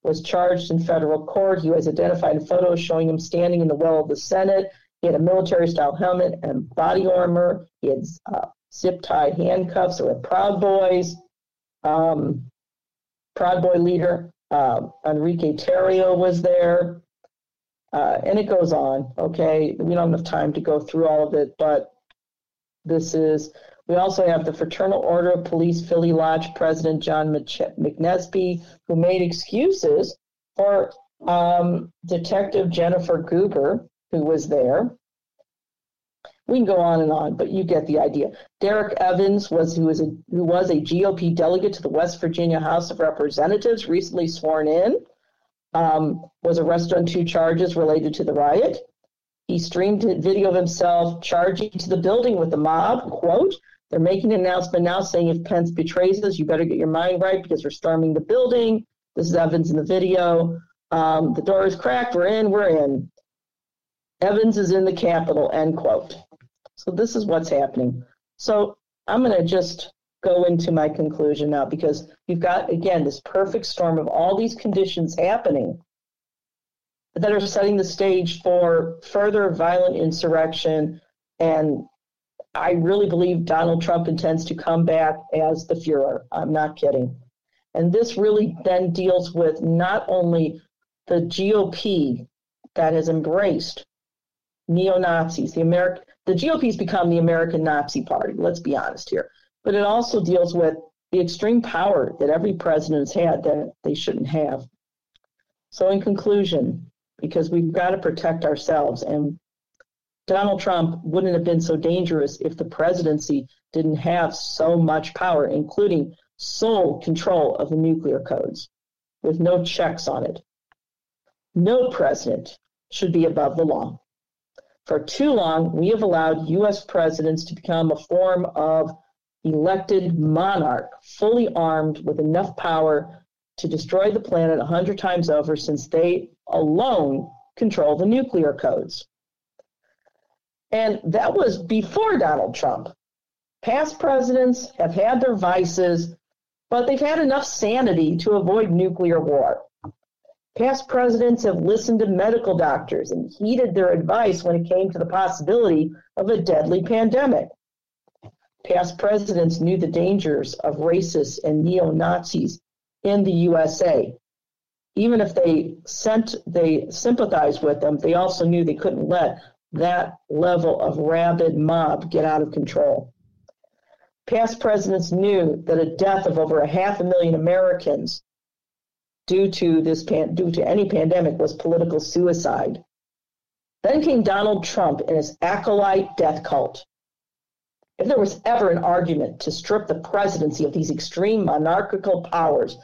was charged in federal court. He was identified in photos showing him standing in the well of the Senate. He had a military-style helmet and body armor. He had uh, zip-tied handcuffs. Were Proud Boys. Um, Proud Boy leader uh, Enrique Tarrio was there. Uh, and it goes on. Okay, we don't have time to go through all of it, but this is we also have the Fraternal Order of Police Philly Lodge President John McNesby, who made excuses for um, Detective Jennifer Gugger, who was there. We can go on and on, but you get the idea. Derek Evans was who was a who was a GOP delegate to the West Virginia House of Representatives, recently sworn in, um, was arrested on two charges related to the riot. He streamed a video of himself charging to the building with the mob, quote, they're making an announcement now saying if Pence betrays us, you better get your mind right because we're storming the building. This is Evans in the video. Um, the door is cracked. We're in. We're in. Evans is in the Capitol, end quote. So this is what's happening. So I'm going to just go into my conclusion now because you've got, again, this perfect storm of all these conditions happening that are setting the stage for further violent insurrection and I really believe Donald Trump intends to come back as the Fuhrer. I'm not kidding. And this really then deals with not only the GOP that has embraced neo Nazis, the American, the GOP's become the American Nazi Party. Let's be honest here. But it also deals with the extreme power that every president has had that they shouldn't have. So, in conclusion, because we've got to protect ourselves and Donald Trump wouldn't have been so dangerous if the presidency didn't have so much power, including sole control of the nuclear codes, with no checks on it. No president should be above the law. For too long, we have allowed U.S. presidents to become a form of elected monarch, fully armed with enough power to destroy the planet a hundred times over since they alone control the nuclear codes. And that was before Donald Trump. Past presidents have had their vices, but they've had enough sanity to avoid nuclear war. Past presidents have listened to medical doctors and heeded their advice when it came to the possibility of a deadly pandemic. Past presidents knew the dangers of racists and neo Nazis in the USA. Even if they sent, they sympathized with them, they also knew they couldn't let that level of rabid mob get out of control. Past presidents knew that a death of over a half a million Americans due to this pan, due to any pandemic was political suicide. Then came Donald Trump and his acolyte death cult. If there was ever an argument to strip the presidency of these extreme monarchical powers,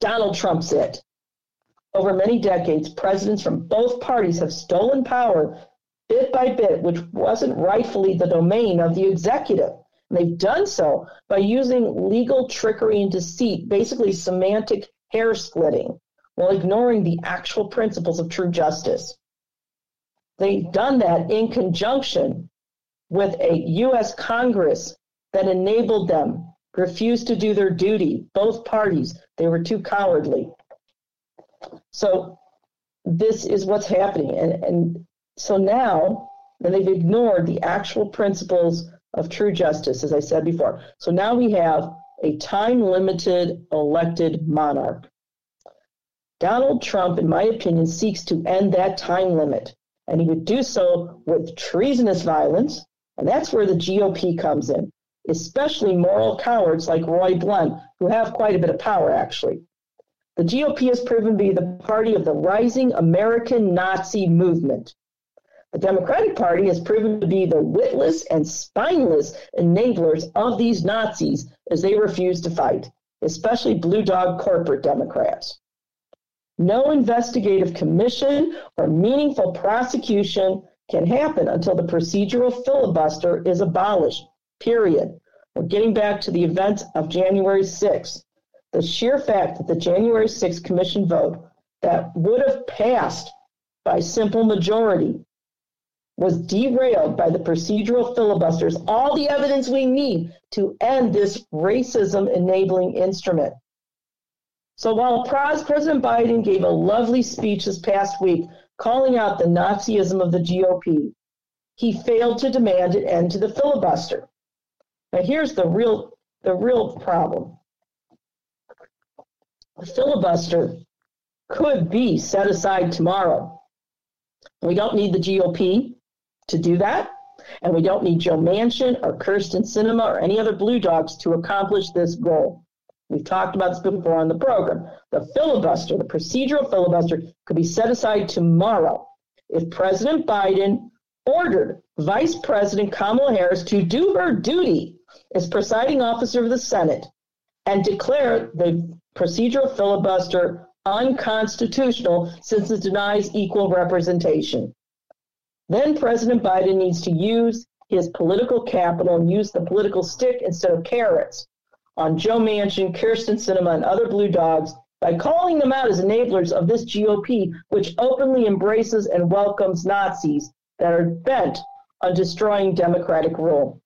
Donald Trump's it. Over many decades, presidents from both parties have stolen power bit by bit, which wasn't rightfully the domain of the executive. And they've done so by using legal trickery and deceit, basically semantic hair splitting while ignoring the actual principles of true justice. They've done that in conjunction with a U.S. Congress that enabled them, refused to do their duty. Both parties, they were too cowardly. So this is what's happening. And, and so now, and they've ignored the actual principles of true justice, as I said before. So now we have a time limited elected monarch. Donald Trump, in my opinion, seeks to end that time limit, and he would do so with treasonous violence, and that's where the GOP comes in, especially moral cowards like Roy Blunt, who have quite a bit of power, actually. The GOP has proven to be the party of the rising American Nazi movement. The Democratic Party has proven to be the witless and spineless enablers of these Nazis as they refuse to fight, especially blue dog corporate Democrats. No investigative commission or meaningful prosecution can happen until the procedural filibuster is abolished, period. We're getting back to the events of January 6th. The sheer fact that the January 6th commission vote that would have passed by simple majority was derailed by the procedural filibusters, all the evidence we need to end this racism enabling instrument. So while President Biden gave a lovely speech this past week calling out the Nazism of the GOP, he failed to demand an end to the filibuster. Now here's the real the real problem. The filibuster could be set aside tomorrow. We don't need the GOP to do that. And we don't need Joe Manchin or Kyrsten Sinema or any other blue dogs to accomplish this goal. We've talked about this before on the program. The filibuster, the procedural filibuster, could be set aside tomorrow if President Biden ordered Vice President Kamala Harris to do her duty as presiding officer of the Senate and declare the procedural filibuster unconstitutional since it denies equal representation. Then President Biden needs to use his political capital and use the political stick instead of carrots on Joe Manchin, Kyrsten Sinema, and other blue dogs by calling them out as enablers of this GOP, which openly embraces and welcomes Nazis that are bent on destroying democratic rule.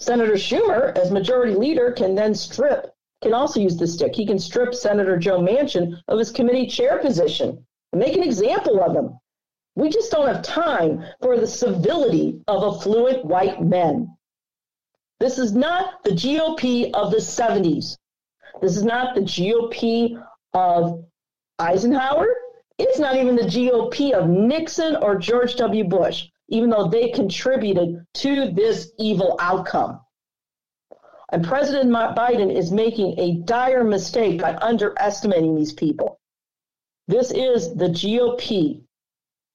Senator Schumer, as majority leader, can then strip, can also use the stick. He can strip Senator Joe Manchin of his committee chair position and make an example of him. We just don't have time for the civility of affluent white men. This is not the GOP of the 70s. This is not the GOP of Eisenhower. It's not even the GOP of Nixon or George W. Bush, even though they contributed to this evil outcome. And President Biden is making a dire mistake by underestimating these people. This is the GOP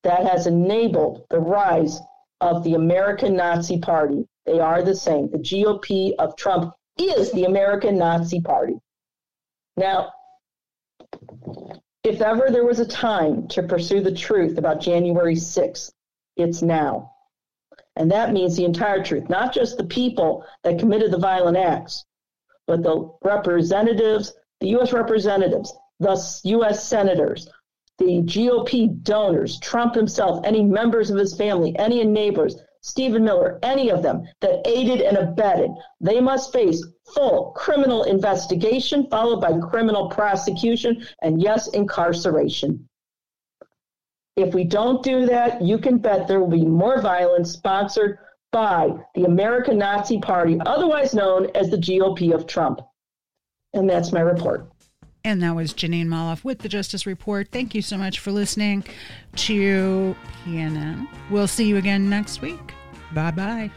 that has enabled the rise of the American Nazi Party. They are the same. The GOP of Trump is the American Nazi Party. Now, if ever there was a time to pursue the truth about January 6th, it's now. And that means the entire truth, not just the people that committed the violent acts, but the representatives, the U.S. representatives, the U.S. senators, the GOP donors, Trump himself, any members of his family, any neighbors, Stephen Miller, any of them that aided and abetted, they must face full criminal investigation followed by criminal prosecution and, yes, incarceration. If we don't do that, you can bet there will be more violence sponsored by the American Nazi Party, otherwise known as the GOP of Trump. And that's my report.
And that was Jeanine Molloff with the Justice Report. Thank you so much for listening to PNN. We'll see you again next week. Bye bye.